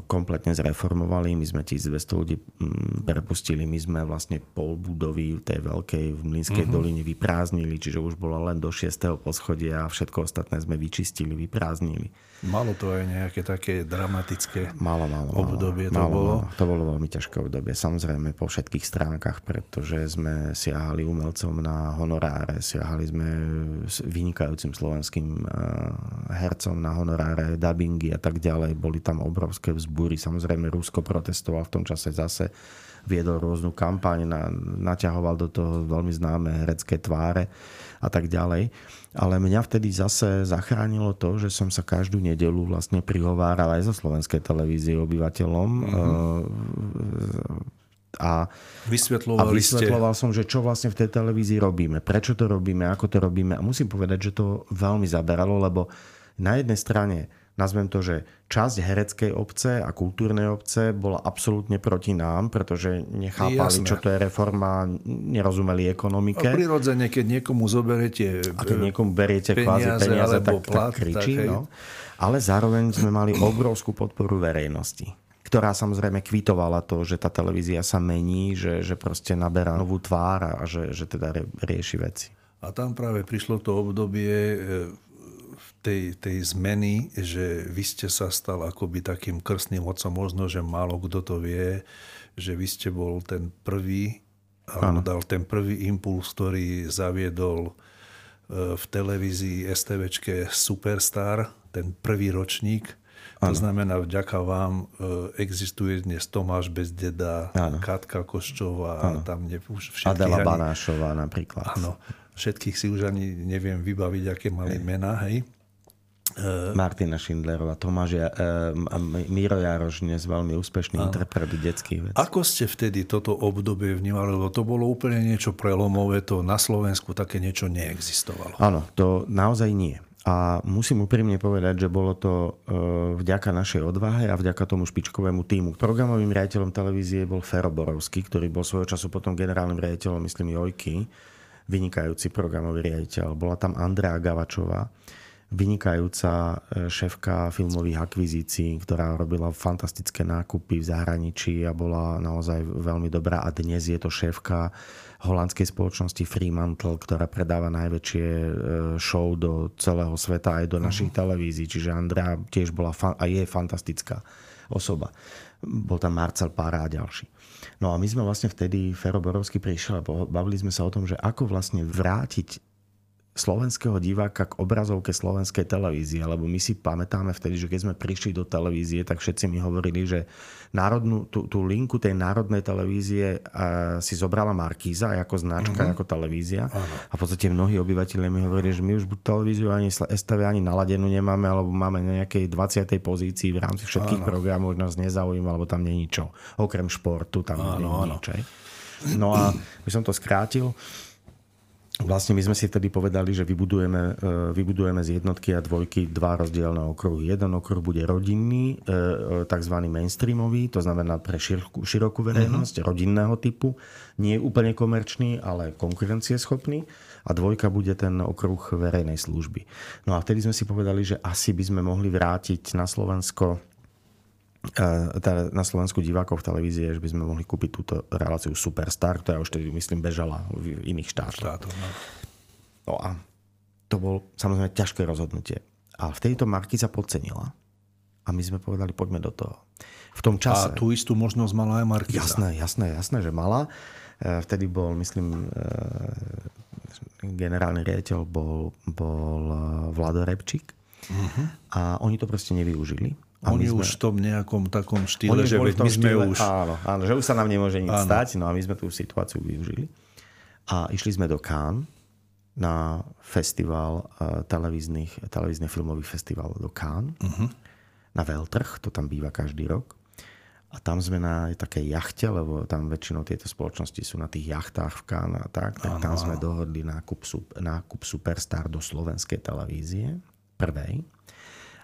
kompletne zreformovali. My sme 1200 ľudí mm, prepustili. My sme vlastne pol budovy tej veľkej v Mlinskej uh-huh. doline vyprázdnili, čiže už bolo len do 6. poschodia a všetko ostatné sme vyčistili, vyprázdnili. Malo to aj nejaké také dramatické malo, malo, obdobie? Malo, to bolo? Malo. To bolo veľmi ťažké obdobie. Samozrejme po všetkých stránkach, pretože sme siahali umelcom na honoráre, siahali sme vynikajúcim slovenským eh, hercom na honoráre, dubbingy a tak ďalej. Boli tam obrovské vzbúry. Samozrejme Rusko protestoval v tom čase zase viedol rôznu kampaň, na, naťahoval do toho veľmi známe herecké tváre a tak ďalej. Ale mňa vtedy zase zachránilo to, že som sa každú nedelu vlastne prihováral aj zo slovenskej televízie obyvateľom. Mm-hmm. A, a vysvetloval ste... som, že čo vlastne v tej televízii robíme, prečo to robíme, ako to robíme. A musím povedať, že to veľmi zaberalo, lebo na jednej strane nazvem to, že časť hereckej obce a kultúrnej obce bola absolútne proti nám, pretože nechápali, Jasné. čo to je reforma, nerozumeli ekonomike. A prirodzene, keď niekomu zoberete A keď niekomu beriete peniaze, kvázi peniaze, tak, plat, tak kričí. Tak, no. Ale zároveň sme mali obrovskú podporu verejnosti ktorá samozrejme kvitovala to, že tá televízia sa mení, že, že proste naberá novú tvár a že, že teda rieši veci. A tam práve prišlo to obdobie e, tej, tej zmeny, že vy ste sa stal akoby takým krstným otcom, možno, že málo kto to vie, že vy ste bol ten prvý, alebo dal ten prvý impuls, ktorý zaviedol e, v televízii STVčke Superstar, ten prvý ročník. Ano. To znamená, vďaka vám e, existuje dnes Tomáš Bezdeda, ano. Katka Koščová, ano. tam ne, už všetkých Adela ani, Banášová napríklad. Áno, všetkých si už ani neviem vybaviť, aké mali hey. mená, hej. Uh, Martina Schindlerová, Tomáš ja, uh, Miro Jaroš, dnes veľmi úspešný uh, interpret detských vecí. Ako ste vtedy toto obdobie vnímali? Lebo to bolo úplne niečo prelomové, to na Slovensku také niečo neexistovalo. Áno, to naozaj nie. A musím úprimne povedať, že bolo to e, vďaka našej odvahe a vďaka tomu špičkovému týmu. Programovým riaditeľom televízie bol Fero Borovský, ktorý bol svojho času potom generálnym riaditeľom, myslím, Jojky. Vynikajúci programový riaditeľ. Bola tam Andrea Gavačová, vynikajúca e, šéfka filmových akvizícií, ktorá robila fantastické nákupy v zahraničí a bola naozaj veľmi dobrá. A dnes je to šéfka holandskej spoločnosti Fremantle, ktorá predáva najväčšie e, show do celého sveta aj do našich uh-huh. televízií. Čiže Andrea tiež bola fan- a je fantastická osoba. Bol tam Marcel Pára a ďalší. No a my sme vlastne vtedy, Fero Borovský prišiel a bavili sme sa o tom, že ako vlastne vrátiť slovenského diváka k obrazovke slovenskej televízie, lebo my si pamätáme vtedy, že keď sme prišli do televízie, tak všetci mi hovorili, že národnú, tú, tú linku tej národnej televízie uh, si zobrala Markíza ako značka, uh-huh. ako televízia. Uh-huh. A v podstate mnohí obyvateľe mi hovorili, že my už televíziu ani STV ani naladenú nemáme, alebo máme na nejakej 20. pozícii v rámci všetkých uh-huh. programov, nás nezaujíma, alebo tam nie je ničo. Okrem športu tam uh-huh. nie je nič. No a by som to skrátil. Vlastne my sme si vtedy povedali, že vybudujeme, e, vybudujeme z jednotky a dvojky dva rozdielne okruhy. Jeden okruh bude rodinný, e, e, tzv. mainstreamový, to znamená pre širokú, širokú verejnosť, uh-huh. rodinného typu. Nie úplne komerčný, ale konkurencieschopný. A dvojka bude ten okruh verejnej služby. No a vtedy sme si povedali, že asi by sme mohli vrátiť na Slovensko na Slovensku divákov v televízie, že by sme mohli kúpiť túto reláciu Superstar, ktorá už tedy, myslím, bežala v iných štátoch. Štátoch, no. no a to bol samozrejme ťažké rozhodnutie. A vtedy to Markiza podcenila. A my sme povedali, poďme do toho. V tom čase... A tú istú možnosť mala aj Markiza. Jasné, jasné, jasné, že mala. E, vtedy bol, myslím, e, generálny riaditeľ bol, bol e, Vlado Repčík. Uh-huh. A oni to proste nevyužili a Oni sme... už v tom nejakom takom štýle, že my sme štýle, už... Áno, áno, že už sa nám nemôže nič áno. stať, no a my sme tú situáciu využili. A išli sme do Cannes na festival uh, televíznych, televízny filmový festival do Cannes, uh-huh. na Veľtrh, to tam býva každý rok. A tam sme na takej jachte, lebo tam väčšinou tieto spoločnosti sú na tých jachtách v Cannes a tak, tak tam sme dohodli nákup, nákup Superstar do slovenskej televízie, prvej.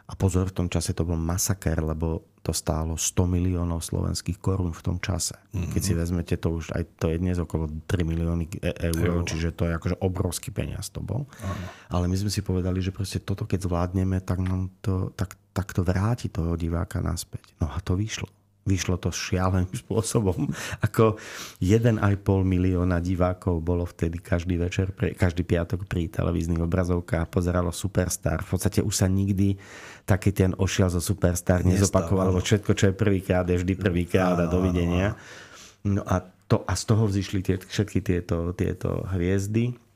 A pozor, v tom čase to bol masaker, lebo to stálo 100 miliónov slovenských korún v tom čase. Mm-hmm. Keď si vezmete, to už aj to je dnes okolo 3 milióny eur, Euro. čiže to je akože obrovský peniaz to bol. Ano. Ale my sme si povedali, že proste toto keď zvládneme, tak nám to, tak, tak to vráti toho diváka naspäť. No a to vyšlo vyšlo to šialeným spôsobom. Ako 1,5 milióna divákov bolo vtedy každý večer, každý piatok pri televíznych obrazovkách a pozeralo Superstar. V podstate už sa nikdy taký ten ošial zo Superstar nezopakoval, lebo všetko, čo je prvýkrát, je vždy prvýkrát a dovidenia. No a, to, a z toho vzýšli tie, všetky tieto, tieto hviezdy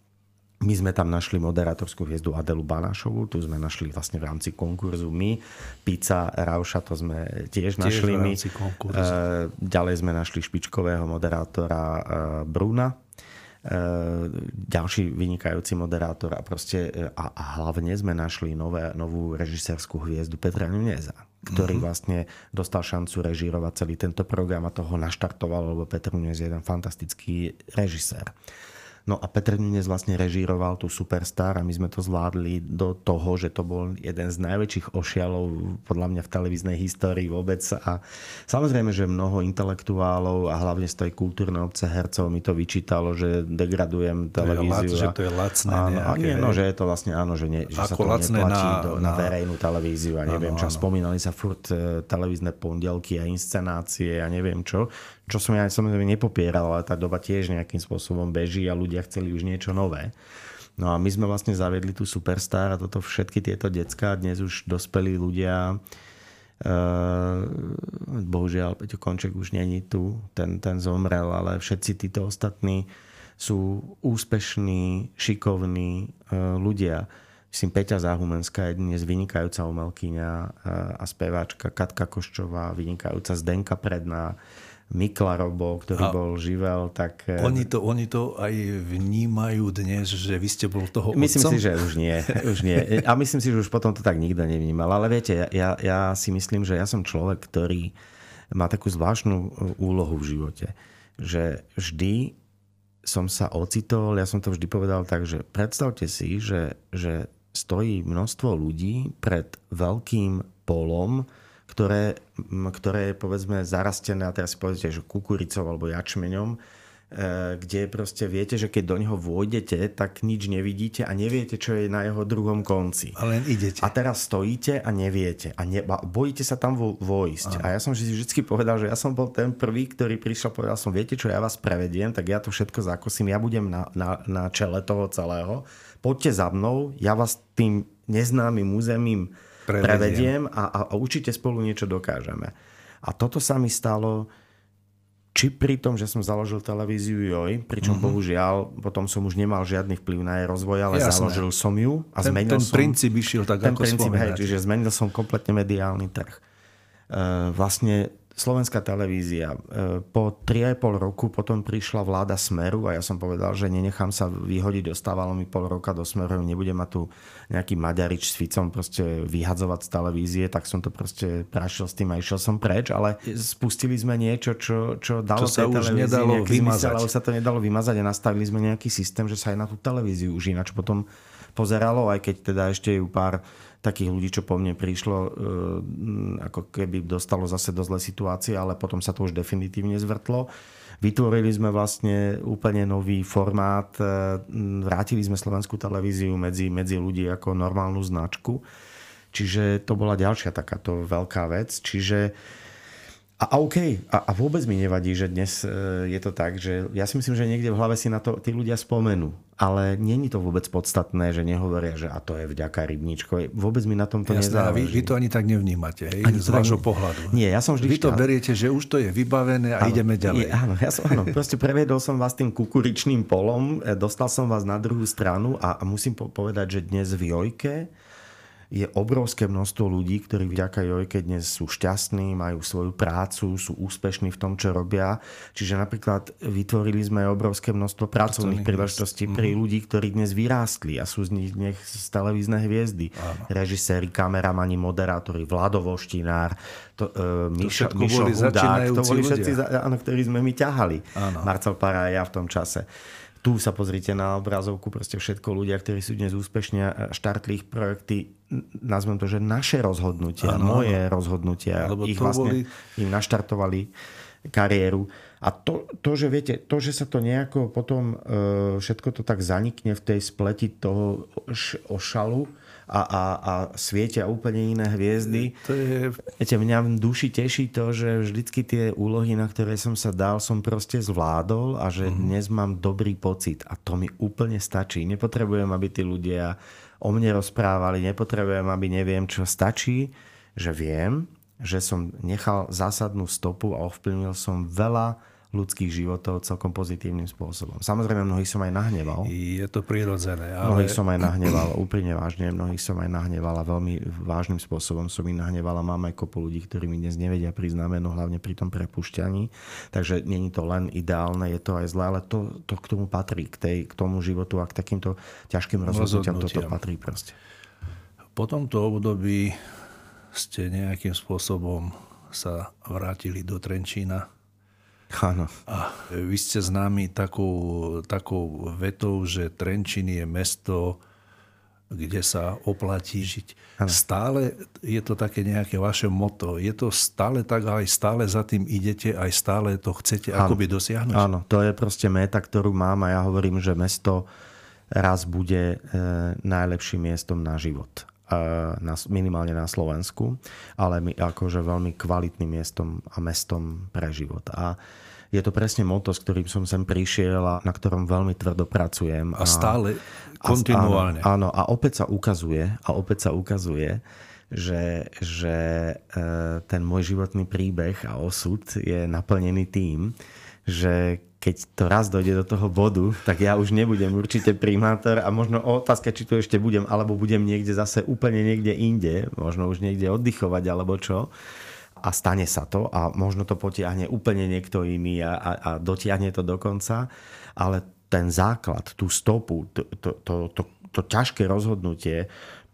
my sme tam našli moderátorskú hviezdu Adelu Banášovu, tu sme našli vlastne v rámci konkurzu my. Pizza Rauša, to sme tiež, tiež našli my. Konkurzu. E, ďalej sme našli špičkového moderátora e, Bruna, e, ďalší vynikajúci moderátor a, proste, a, a hlavne sme našli nové, novú režisérskú hviezdu Petra Nuneza, ktorý mm-hmm. vlastne dostal šancu režírovať celý tento program a toho naštartoval, lebo Petr Nunez je jeden fantastický režisér. No a Petr Nunez vlastne režíroval tú Superstar a my sme to zvládli do toho, že to bol jeden z najväčších ošialov podľa mňa v televíznej histórii vôbec. A samozrejme, že mnoho intelektuálov a hlavne z tej kultúrnej obce hercov mi to vyčítalo, že degradujem televíziu. To je, lac, že to je lacné áno, nejaké, a nie, no, že je to vlastne áno, že, nie, že sa to neplatí na, do, na, na verejnú televíziu a neviem áno, čo. Áno. Spomínali sa furt e, televízne pondelky a inscenácie a neviem čo čo som ja samozrejme nepopieral, ale tá doba tiež nejakým spôsobom beží a ľudia chceli už niečo nové. No a my sme vlastne zaviedli tú Superstar a toto všetky tieto decka, dnes už dospelí ľudia, Uh, bohužiaľ, Peťo Konček už není tu, ten, ten zomrel, ale všetci títo ostatní sú úspešní, šikovní uh, ľudia. Myslím, Peťa Záhumenská je dnes vynikajúca umelkyňa uh, a speváčka, Katka Koščová, vynikajúca Zdenka Predná, Mikla Robo, ktorý a bol živel, tak... Eh, oni to, oni to aj vnímajú dnes, že vy ste bol toho Myslím otcom? si, že už nie, už nie. A myslím si, že už potom to tak nikto nevnímal. Ale viete, ja, ja si myslím, že ja som človek, ktorý má takú zvláštnu eh, úlohu v živote. Že vždy som sa ocitol, ja som to vždy povedal tak, že predstavte si, že, že stojí množstvo ľudí pred veľkým polom, ktoré, ktoré je povedzme zarastené, a teraz si povedzte, že kukuricou alebo jačmeňom, E, kde proste viete, že keď do neho vôjdete, tak nič nevidíte a neviete, čo je na jeho druhom konci. A len idete. A teraz stojíte a neviete. A ne, bojíte sa tam vo, vojsť. A. a ja som si vždy povedal, že ja som bol ten prvý, ktorý prišiel a povedal som, viete čo, ja vás prevediem, tak ja to všetko zakosím, ja budem na, na, na čele toho celého. Poďte za mnou, ja vás tým neznámym územím prevediem, prevediem a, a, a určite spolu niečo dokážeme. A toto sa mi stalo či pri tom, že som založil televíziu JOJ, pričom uh-huh. bohužiaľ potom som už nemal žiadny vplyv na jej rozvoj, ale Jasné. založil som ju a ten, zmenil ten som... princíp išiel tak, ten ako princíp, hej, čiže zmenil som kompletne mediálny trh. Uh, vlastne Slovenská televízia. E, po 3,5 roku potom prišla vláda Smeru a ja som povedal, že nenechám sa vyhodiť, ostávalo mi pol roka do Smeru, nebudem ma tu nejaký Maďarič s Ficom proste vyhadzovať z televízie, tak som to proste prašiel s tým a išiel som preč, ale spustili sme niečo, čo, čo dalo čo sa už nedalo vymazať. Zmysel, sa to nedalo vymazať a nastavili sme nejaký systém, že sa aj na tú televíziu už ináč potom pozeralo, aj keď teda ešte ju pár takých ľudí, čo po mne prišlo, e, ako keby dostalo zase do zlej situácie, ale potom sa to už definitívne zvrtlo. Vytvorili sme vlastne úplne nový formát, e, vrátili sme slovenskú televíziu medzi, medzi ľudí ako normálnu značku. Čiže to bola ďalšia takáto veľká vec. Čiže a, a OK, a, a vôbec mi nevadí, že dnes e, je to tak, že ja si myslím, že niekde v hlave si na to tí ľudia spomenú. Ale není to vôbec podstatné, že nehovoria, že a to je vďaka rybníčko. Vôbec mi na tom to Jasné, nezáleží. Vy, vy to ani tak nevnímate, hej? Ani z vášho ne... pohľadu. Nie, ja som vždy... Vy to beriete, že už to je vybavené a áno, ideme ďalej. Nie, áno, ja som, áno, proste previedol som vás tým kukuričným polom, e, dostal som vás na druhú stranu a, a musím povedať, že dnes v Jojke je obrovské množstvo ľudí, ktorí vďaka Jojke dnes sú šťastní, majú svoju prácu, sú úspešní v tom, čo robia. Čiže napríklad vytvorili sme obrovské množstvo pracovných príležitostí mm. pri ľudí, ktorí dnes vyrástli a sú z nich dnes z televízne hviezdy. Áno. Režiséri, kameramani, moderátori, Vlado Voštinár, to, uh, Mišo, to Mišo Hudák, to boli všetci, áno, ktorí sme my ťahali. Áno. Marcel Para a ja v tom čase. Tu sa pozrite na obrazovku, proste všetko ľudia, ktorí sú dnes úspešní a štartli ich projekty, nazvem to, že naše rozhodnutia, ano, moje rozhodnutia, Lebo ich vlastne boli... im naštartovali kariéru. A to, to, že viete, to, že sa to nejako potom e, všetko to tak zanikne v tej spleti toho ošalu, a, a, a svietia úplne iné hviezdy. To je... Viete, mňa v duši teší to, že vždycky tie úlohy, na ktoré som sa dal, som proste zvládol a že mm-hmm. dnes mám dobrý pocit a to mi úplne stačí. Nepotrebujem, aby tí ľudia o mne rozprávali, nepotrebujem, aby neviem čo. Stačí, že viem, že som nechal zásadnú stopu a ovplyvnil som veľa ľudských životov celkom pozitívnym spôsobom. Samozrejme, mnohých som aj nahneval. Je to prirodzené. Ale... Mnohých som aj nahneval, úplne vážne, mnohých som aj nahneval a veľmi vážnym spôsobom som ich nahneval a mám aj kopu ľudí, ktorí mi dnes nevedia priznať no hlavne pri tom prepušťaní. Takže není to len ideálne, je to aj zlé, ale to, to k tomu patrí, k, tej, k tomu životu a k takýmto ťažkým rozhodnutiam toto patrí proste. Po tomto období ste nejakým spôsobom sa vrátili do Trenčína Áno. A vy ste známi takou, takou vetou, že Trenčín je mesto, kde sa oplatí žiť. Ano. Stále je to také nejaké vaše moto. Je to stále tak, aj stále za tým idete, aj stále to chcete ano. akoby dosiahnuť? Áno, to je proste meta, ktorú mám a ja hovorím, že mesto raz bude e, najlepším miestom na život. Na, minimálne na Slovensku, ale my, akože veľmi kvalitným miestom a mestom pre život. A je to presne moto, s ktorým som sem prišiel a na ktorom veľmi tvrdo pracujem. A, a stále, kontinuálne. A, áno, áno, a opäť sa ukazuje, a opäť sa ukazuje, že, že e, ten môj životný príbeh a osud je naplnený tým, že keď to raz dojde do toho bodu, tak ja už nebudem určite primátor a možno otázka, či tu ešte budem, alebo budem niekde zase úplne niekde inde, možno už niekde oddychovať alebo čo. A stane sa to a možno to potiahne úplne niekto iný a, a, a dotiahne to do konca, ale ten základ, tú stopu, to, to, to, to, to ťažké rozhodnutie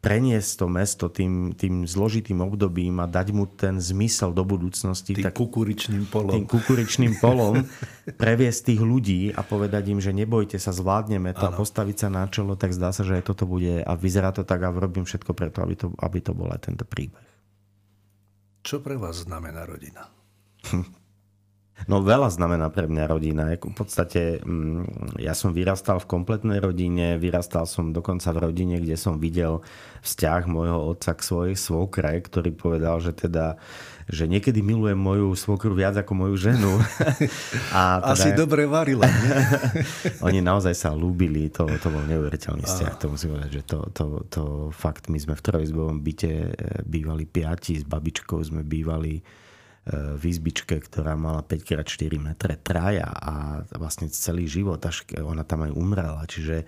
preniesť to mesto tým, tým zložitým obdobím a dať mu ten zmysel do budúcnosti. Tým tak, kukuričným polom. Tým kukuričným polom previesť tých ľudí a povedať im, že nebojte sa, zvládneme to ano. a postaviť sa na čelo, tak zdá sa, že aj toto bude a vyzerá to tak a robím všetko preto, aby to, aby to bol aj tento príbeh. Čo pre vás znamená rodina? No veľa znamená pre mňa rodina. V podstate mm, ja som vyrastal v kompletnej rodine, vyrastal som dokonca v rodine, kde som videl vzťah môjho otca k svojej svokre, ktorý povedal, že teda že niekedy milujem moju svokru viac ako moju ženu. A teda, Asi dobre varila. oni naozaj sa ľúbili, to, to bol neuveriteľný vzťah, to musím povedať, že to, to, to fakt, my sme v trojizbovom byte eh, bývali piati, s babičkou sme bývali v izbičke, ktorá mala 5x4 metre traja a vlastne celý život, až ona tam aj umrela. Čiže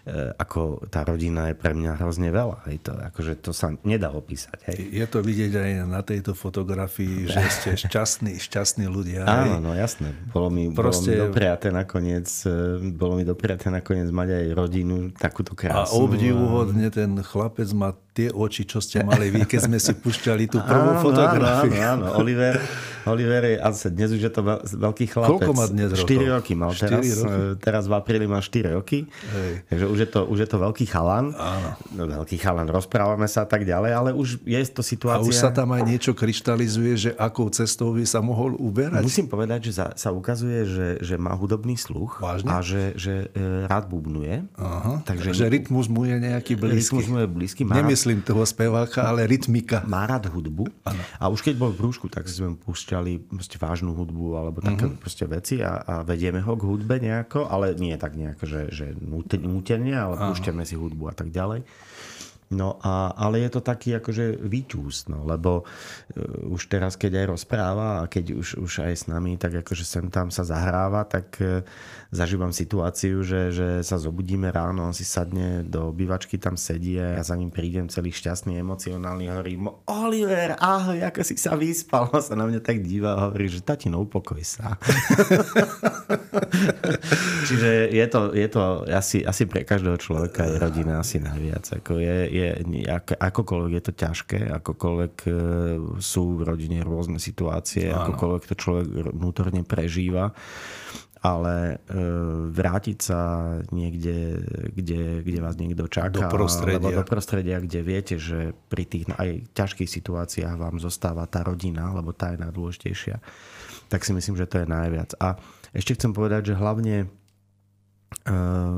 E, ako tá rodina je pre mňa hrozne veľa. Hej, to, akože to sa nedá opísať. Hej. Je to vidieť aj na tejto fotografii, že ste šťastní, šťastní ľudia. Áno, no jasné. Bolo mi, Proste... bolo mi dopriaté nakoniec, e, bolo mi dopriaté nakoniec mať aj rodinu takúto krásnu. A obdivuhodne ten chlapec má tie oči, čo ste mali vy, keď sme si pušťali tú prvú áno, fotografiu. Áno, áno, Oliver, Oliver je, asi dnes už je to veľký chlapec. Koľko má dnes rokov? 4 roky mal 4 teraz. Roky? Teraz v apríli má 4 roky. Hej. Takže už je, to, už je to veľký chalan. Áno. No, veľký chalan, rozprávame sa a tak ďalej, ale už je to situácia... A už sa tam aj niečo kryštalizuje, že akou cestou by sa mohol uberať? Musím povedať, že sa, sa ukazuje, že, že má hudobný sluch Vážne? a že, že e, rád bubnuje. Aha. Takže, Takže rytmus mu je nejaký blízky. Rytmus mu je blízky. Má Nemyslím toho speváka, ale rytmika. Má rád hudbu. Ano. A už keď bol v brúšku, tak sme púšťali vážnu hudbu alebo také mm-hmm. proste veci a, a vedieme ho k hudbe nejako, ale nie tak nejako, že, že nútenie, ale púšťame si hudbu a tak ďalej. No a, ale je to taký akože výťús, no, lebo uh, už teraz, keď aj rozpráva a keď už, už aj s nami tak akože sem tam sa zahráva, tak uh, zažívam situáciu, že, že sa zobudíme ráno, on si sadne do obývačky, tam sedí a ja za ním prídem celý šťastný, emocionálny, hovorí Oliver, ahoj, ako si sa vyspal? A sa na mňa tak díva a hovorí, že tatino, upokoj sa. Čiže je to, je to asi, asi pre každého človeka je rodina asi najviac. Ako je, je, ako, akokoľvek je to ťažké, akokoľvek e, sú v rodine rôzne situácie, Áno. akokoľvek to človek vnútorne prežíva, ale e, vrátiť sa niekde, kde, kde vás niekto čaká, do prostredia. do prostredia, kde viete, že pri tých aj ťažkých situáciách vám zostáva tá rodina, lebo tá je najdôležitejšia, tak si myslím, že to je najviac. A ešte chcem povedať, že hlavne e,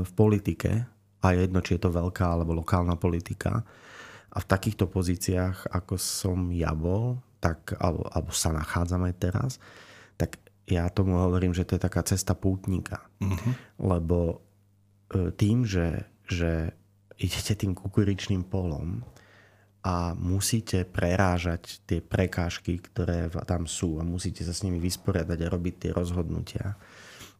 v politike, a jedno, či je to veľká alebo lokálna politika, a v takýchto pozíciách, ako som ja bol, tak, alebo, alebo sa nachádzam aj teraz, tak ja tomu hovorím, že to je taká cesta pútnika. Uh-huh. Lebo e, tým, že, že idete tým kukuričným polom a musíte prerážať tie prekážky, ktoré tam sú a musíte sa s nimi vysporiadať a robiť tie rozhodnutia,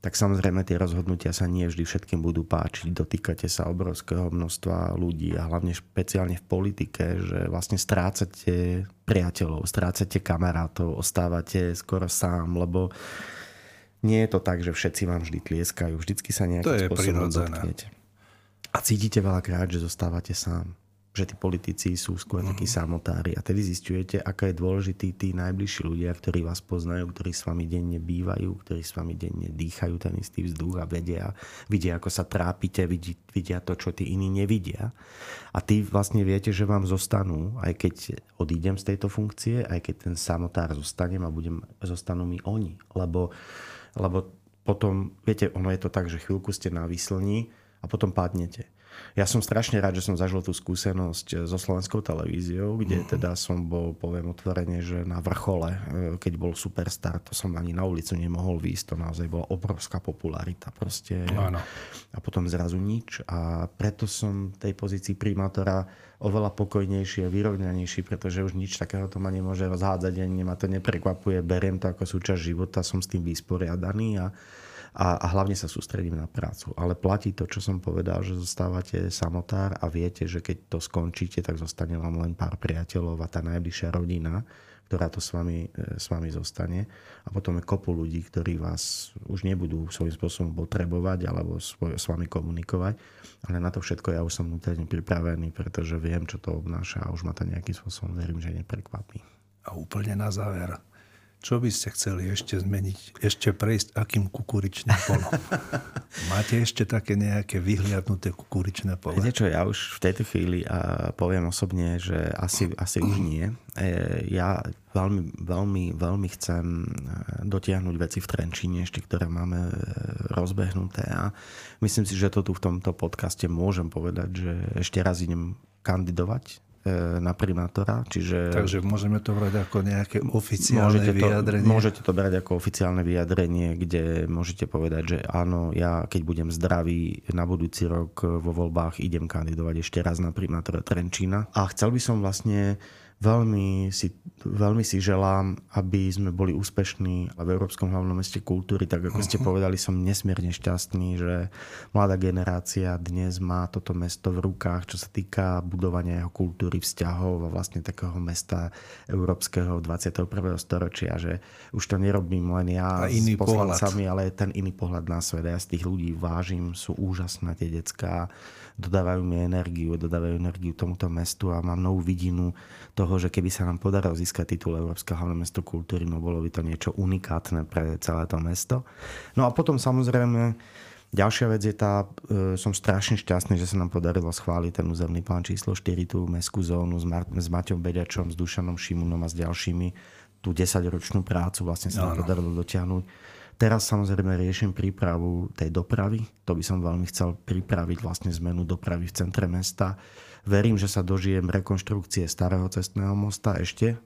tak samozrejme tie rozhodnutia sa nie vždy všetkým budú páčiť. Dotýkate sa obrovského množstva ľudí a hlavne špeciálne v politike, že vlastne strácate priateľov, strácate kamarátov, ostávate skoro sám, lebo nie je to tak, že všetci vám vždy tlieskajú. Vždycky sa nejakým spôsobom dotknete. A cítite veľakrát, že zostávate sám že tí politici sú skôr uh-huh. takí samotári. A tedy zistujete, aká je dôležitý tí najbližší ľudia, ktorí vás poznajú, ktorí s vami denne bývajú, ktorí s vami denne dýchajú ten istý vzduch a vedia, vidia, ako sa trápite, vidia, vidia to, čo tí iní nevidia. A tí vlastne viete, že vám zostanú, aj keď odídem z tejto funkcie, aj keď ten samotár zostanem a budem, zostanú mi oni. Lebo, lebo potom, viete, ono je to tak, že chvíľku ste na výslni a potom padnete ja som strašne rád, že som zažil tú skúsenosť eh, so slovenskou televíziou, kde uh-huh. teda som bol, poviem otvorene, že na vrchole, eh, keď bol Superstar, to som ani na ulicu nemohol výjsť, to naozaj bola obrovská popularita proste. Áno. A potom zrazu nič a preto som tej pozícii primátora oveľa pokojnejší a vyrovnanejší, pretože už nič takého to ma nemôže rozhádzať, ani ma to neprekvapuje, beriem to ako súčasť života, som s tým vysporiadaný a a, a hlavne sa sústredím na prácu. Ale platí to, čo som povedal, že zostávate samotár a viete, že keď to skončíte, tak zostane vám len pár priateľov a tá najbližšia rodina, ktorá to s vami, e, s vami zostane. A potom je kopu ľudí, ktorí vás už nebudú svojím spôsobom potrebovať alebo svoj, s vami komunikovať. Ale na to všetko ja už som vnútorne pripravený, pretože viem, čo to obnáša a už ma to nejakým spôsobom verím, že neprekvapí. A úplne na záver, čo by ste chceli ešte zmeniť, ešte prejsť akým kukuričným polom? Máte ešte také nejaké vyhliadnuté kukuričné pole? Viete čo, ja už v tejto chvíli a poviem osobne, že asi, asi už nie. E, ja veľmi, veľmi, veľmi chcem e, dotiahnuť veci v Trenčíne ešte, ktoré máme e, rozbehnuté a myslím si, že to tu v tomto podcaste môžem povedať, že ešte raz idem kandidovať na primátora. Čiže... Takže môžeme to brať ako nejaké oficiálne môžete vyjadrenie? To, môžete to brať ako oficiálne vyjadrenie, kde môžete povedať, že áno, ja keď budem zdravý na budúci rok vo voľbách idem kandidovať ešte raz na primátora Trenčína. A chcel by som vlastne Veľmi si, veľmi si želám, aby sme boli úspešní v Európskom hlavnom meste kultúry. Tak ako ste mhm. povedali, som nesmierne šťastný, že mladá generácia dnes má toto mesto v rukách, čo sa týka budovania jeho kultúry, vzťahov a vlastne takého mesta európskeho 21. storočia, že už to nerobím len ja s poslancami, ale ten iný pohľad na svet. Ja z tých ľudí vážim, sú úžasné tie decká dodávajú mi energiu, dodávajú energiu tomuto mestu a mám novú vidinu toho, že keby sa nám podarilo získať titul Európske hlavné mesto kultúry, no bolo by to niečo unikátne pre celé to mesto. No a potom samozrejme Ďalšia vec je tá, e, som strašne šťastný, že sa nám podarilo schváliť ten územný plán číslo 4, tú mestskú zónu s, Mar- s Maťom Beďačom, s Dušanom Šimunom a s ďalšími. Tú 10-ročnú prácu vlastne sa nám podarilo dotiahnuť. Teraz samozrejme riešim prípravu tej dopravy. To by som veľmi chcel pripraviť vlastne zmenu dopravy v centre mesta. Verím, že sa dožijem rekonštrukcie starého cestného mosta ešte e,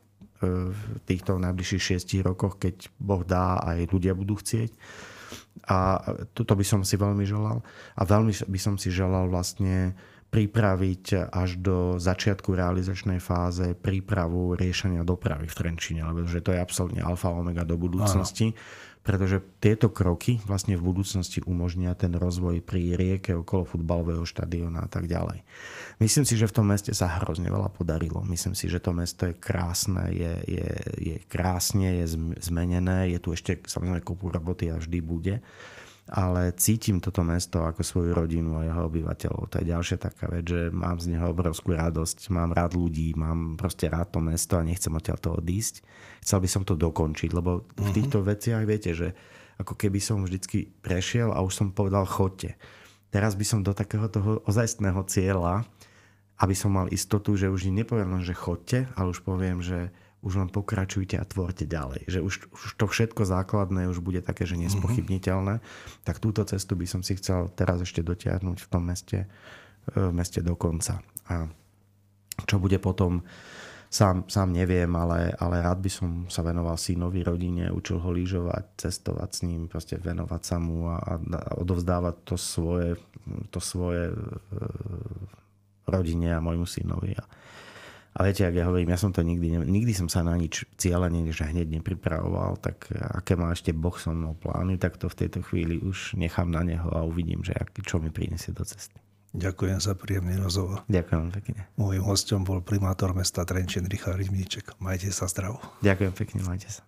v týchto najbližších šiestich rokoch, keď Boh dá aj ľudia budú chcieť. A toto by som si veľmi želal. A veľmi by som si želal vlastne pripraviť až do začiatku realizačnej fáze prípravu riešenia dopravy v Trenčine, lebo že to je absolútne alfa omega do budúcnosti. Áno pretože tieto kroky vlastne v budúcnosti umožnia ten rozvoj pri rieke okolo futbalového štadióna a tak ďalej. Myslím si, že v tom meste sa hrozne veľa podarilo. Myslím si, že to mesto je krásne, je, je, je krásne, je zmenené, je tu ešte samozrejme kopu roboty a vždy bude ale cítim toto mesto ako svoju rodinu a jeho obyvateľov. To je ďalšia taká vec, že mám z neho obrovskú radosť, mám rád ľudí, mám proste rád to mesto a nechcem odtiaľ to odísť. Chcel by som to dokončiť, lebo v mhm. týchto veciach viete, že ako keby som vždycky prešiel a už som povedal chodte. Teraz by som do takého toho ozajstného cieľa, aby som mal istotu, že už nepoviem len, že chodte, ale už poviem, že už len pokračujte a tvorte ďalej. Že už, už to všetko základné už bude také, že nespochybniteľné. Mm-hmm. Tak túto cestu by som si chcel teraz ešte dotiahnuť v tom meste, e, v meste do konca. A čo bude potom, sám, sám neviem, ale, ale rád by som sa venoval synovi, rodine, učil ho lyžovať, cestovať s ním, proste venovať sa mu a, a odovzdávať to svoje, to svoje e, rodine a môjmu synovi. A, a viete, ak ja hovorím, ja som to nikdy, nikdy som sa na nič cieľene, že hneď nepripravoval, tak aké má ešte Boh so mnou plány, tak to v tejto chvíli už nechám na neho a uvidím, že ak, čo mi prinesie do cesty. Ďakujem za príjemný rozhovor. Ďakujem pekne. Mojím hostom bol primátor mesta Trenčín Richard Rimníček. Majte sa zdravo. Ďakujem pekne, majte sa.